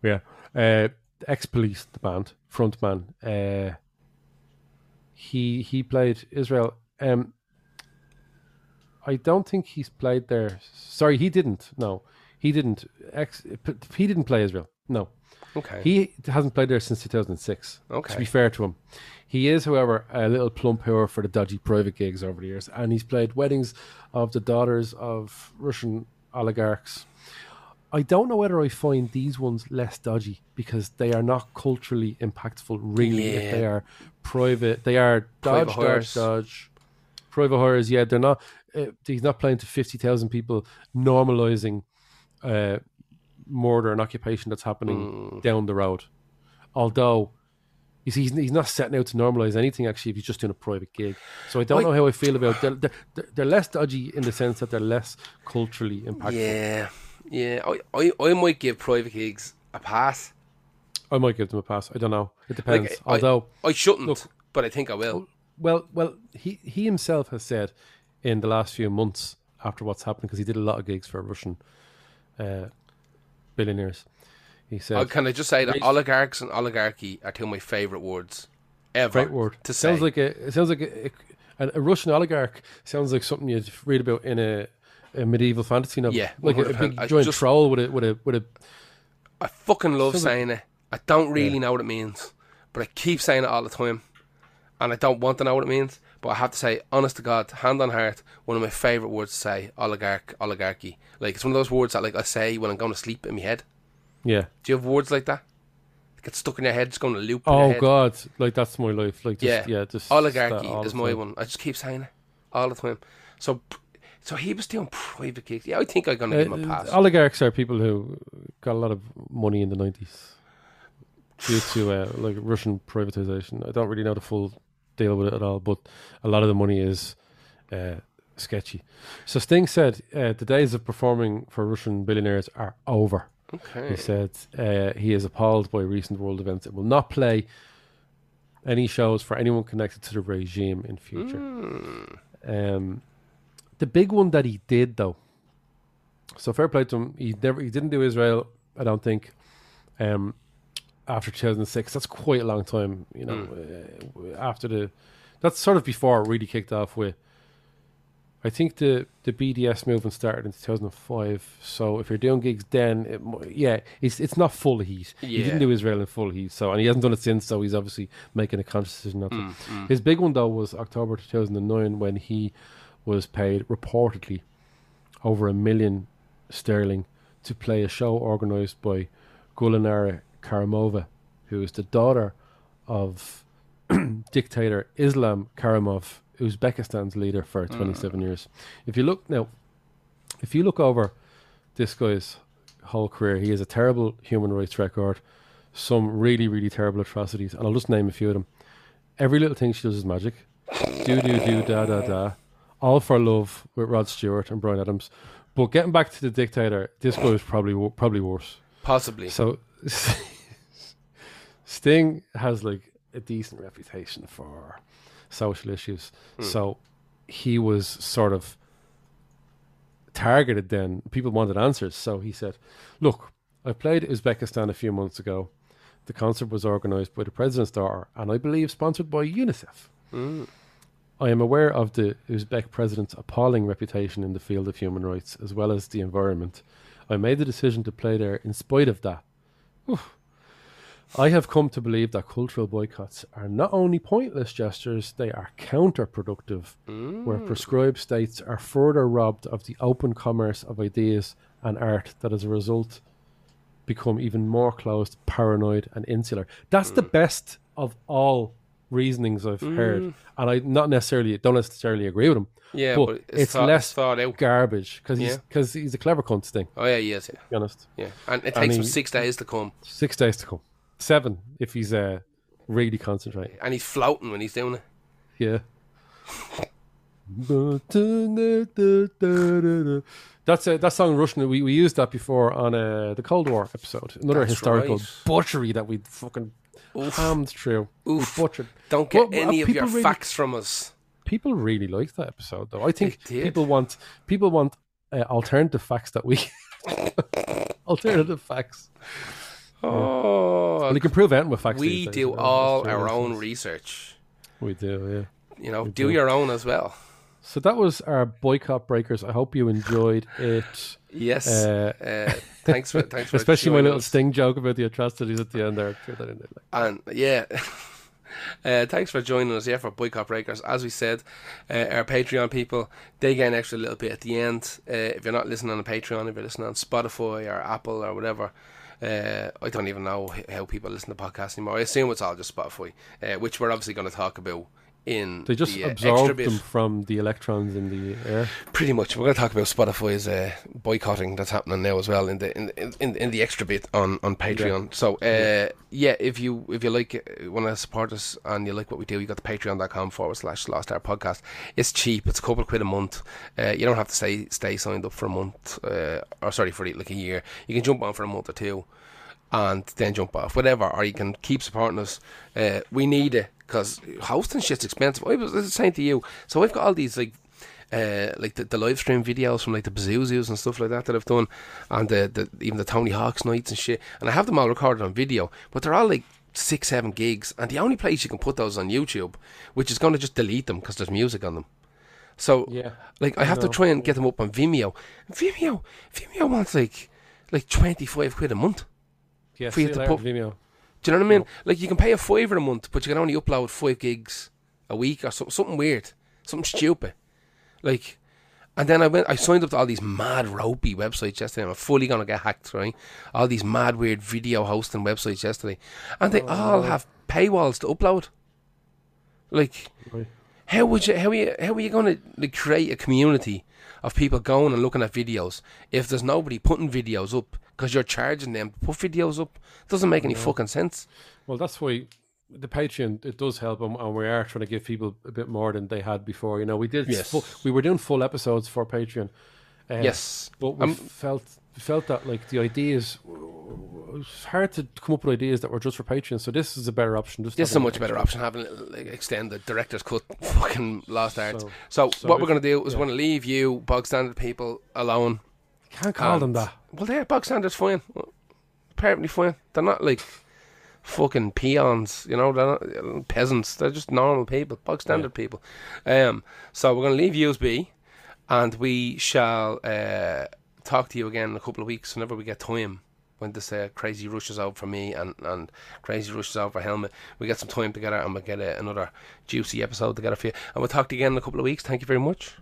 Yeah. Uh, Ex Police, the band, frontman. Uh, he he played Israel. Um, I don't think he's played there. Sorry, he didn't. No, he didn't. Ex, he didn't play Israel. No, Okay. he hasn't played there since 2006. Okay. To be fair to him, he is, however, a little plump whore for the dodgy private gigs over the years, and he's played weddings of the daughters of Russian oligarchs. I don't know whether I find these ones less dodgy because they are not culturally impactful. Really, if they are private, they are Private dodge, hires. dodge, dodge. Private hires, yeah, they're not. Uh, he's not playing to fifty thousand people, normalizing uh, murder and occupation that's happening Mm. down the road. Although, you see, he's, he's not setting out to normalize anything. Actually, if he's just doing a private gig, so I don't Wait. know how I feel about. They're, they're, they're less dodgy in the sense that they're less culturally impactful. Yeah, Yeah, I, I, I might give private gigs a pass. I might give them a pass. I don't know. It depends. I- Although, I shouldn't, Look- but I think I will. well, well, he he himself has said in the last few months after what's happened because he did a lot of gigs for Russian uh, billionaires. He said, Oh, can I just say that oligarchs and oligarchy are two of my favourite words ever. Great word. to say. sounds like a it sounds like a, a, a Russian oligarch. Sounds like something you'd read about in a, a medieval fantasy novel. Yeah, like a, a big giant just- troll with a with a with a. I fucking love Sounds like- saying it. I don't really know what it means, but I keep saying it all the time, and I don't want to know what it means. But I have to say, honest to God, hand on heart, one of my favourite words to say: oligarch, oligarchy. Like it's one of those words that like I say when I'm going to sleep in my head. Yeah. Do you have words like that? Get stuck in your head, just going to loop. in your Oh? God! Like that's my life. Like just, Yeah. yeah, just oligarchy is my one. I just keep saying it all the time. So, so he was doing private gigs. Yeah, I think I'm gonna give him a Uh, pass. oligarchs are people who got a lot of money in the nineties due to uh, like Russian privatization. I don't really know the full deal with it at all, but a lot of the money is uh, sketchy. So Sting said uh, the days of performing for Russian billionaires are over. Okay. He said uh, he is appalled by recent world events. It will not play any shows for anyone connected to the regime in future. Hmm. Um, the big one that he did though, so fair play to him. He never he didn't do Israel. I don't think. Um, after 2006, that's quite a long time. You know, uh, after the that's sort of before it really kicked off with. I think the the BDS movement started in 2005. So if you're doing gigs then, it, yeah, it's it's not full heat. He didn't do Israel in full heat. So and he hasn't done it since. So he's obviously making a conscious decision not to. Mm, His big one though was October 2009 when he was paid reportedly over a million sterling to play a show organized by Gulnara Karimova, who is the daughter of dictator Islam Karimov, Uzbekistan's leader for hmm. 27 years. If you look now, if you look over this guy's whole career, he has a terrible human rights record, some really, really terrible atrocities, and I'll just name a few of them. Every little thing she does is magic. Do do do da da da. All for love with Rod Stewart and Bryan Adams. But getting back to the dictator, this guy was probably probably worse. Possibly. So Sting has like a decent reputation for social issues. Hmm. So he was sort of targeted then. People wanted answers. So he said, Look, I played Uzbekistan a few months ago. The concert was organized by the president's daughter and I believe sponsored by UNICEF. Hmm. I am aware of the Uzbek president's appalling reputation in the field of human rights as well as the environment. I made the decision to play there in spite of that. Oof. I have come to believe that cultural boycotts are not only pointless gestures, they are counterproductive, where mm. prescribed states are further robbed of the open commerce of ideas and art that as a result become even more closed, paranoid, and insular. That's the mm. best of all reasonings I've heard, mm. and I not necessarily don't necessarily agree with him. Yeah, but, but it's, it's thought- less thought out. garbage because he's Yeah. because he's a clever cunt. To Oh yeah, yes, yeah, be honest. yeah. And it And takes him he- six days to come, Six days to come, seven if he's uh, really concentrating. and he's floating when he's doing it. Yeah. That's a, that song Russian. We, we used that before on uh, the Cold War episode. Another That's historical right. butchery that we fucking hammed through. Oof. We butchered. Don't get any of your really- facts from us. People really liked that episode, though. I think people want people want uh, alternative facts that we alternative facts. Oh, Well, you can prove anything with facts. we do all our own research. We do, yeah. You know, We do do. your own as well. So that was our boycott breakers. I hope you enjoyed it. Yes. Uh, Uh, thanks for thanks for Especially my little us. sting joke about the atrocities at the end there. In there. And yeah, uh, thanks for joining us here for Boycott Breakers. As we said, uh, our Patreon people they get an extra little bit at the end. Uh, if you're not listening on the Patreon, if you're listening on Spotify or Apple or whatever. Uh, I don't even know how people listen to podcasts anymore. I assume it's all just Spotify, uh, which we're obviously going to talk about in They just the, uh, absorb them from the electrons in the air. Pretty much, we're going to talk about Spotify's uh, boycotting that's happening now as well in the in in, in, the extra bit on, on Patreon. So uh, yeah. if you if you like uh, want to support us and you like what we do, you got the Patreon.com forward slash Lost Hour Podcast. It's cheap. It's a couple of quid a month. Uh, you don't have to stay stay signed up for a month uh, or sorry for like a year. You can jump on for a month or two and then jump off, whatever, or you can keep supporting us. Uh, we need it because hosting shit's expensive. I was saying to you, so I've got all these like. Uh, like the, the live stream videos from like the Bazoozoos and stuff like that that I've done, and the, the even the Tony Hawk's nights and shit, and I have them all recorded on video, but they're all like six, seven gigs, and the only place you can put those on YouTube, which is going to just delete them because there's music on them. So Yeah. like I I have to try and get them up on Vimeo. Vimeo, Vimeo wants like like twenty five quid a month. Yeah, For you to put- Vimeo. Do you know what I mean? Like you can pay a fiver a month, but you can only upload five gigs a week or something, something weird, something stupid. Like, and then I went, I signed up to all these mad ropey websites yesterday. I'm fully gonna get hacked, right? All these mad weird video hosting websites yesterday, and they all oh. have paywalls to upload. Like, Right. how would you, how are you, how are you gonna like, create a community of people going and looking at videos if there's nobody putting videos up because you're charging them to put videos up? Doesn't make any fucking sense. Well, that's why the Patreon it does help, and, and we are trying to give people a bit more than they had before. You know, we did. Yes. Full, we were doing full episodes for Patreon. Uh, Yes. but we Um, felt felt that like the ideas it was hard to come up with ideas that were just for Patreon. So this is a better option. Just This is a much better option having like, extended director's cut fucking lost art. So, So- so, what we're going to do is yeah. we're going to leave you bog standard people alone. Can't call them that. Well, they're bog standard's fine. Apparently fine. They're not like fucking peons, you know. They're not peasants. They're just normal people, bog standard people. Um. So we're going to leave yous be, and we shall uh, talk to you again in a couple of weeks whenever we get time. When this uh, crazy rush is out for me and, and crazy rush is out for Helmet, we get some time together and we'll get uh, another juicy episode together for you. And we'll talk to you again in a couple of weeks. Thank you very much.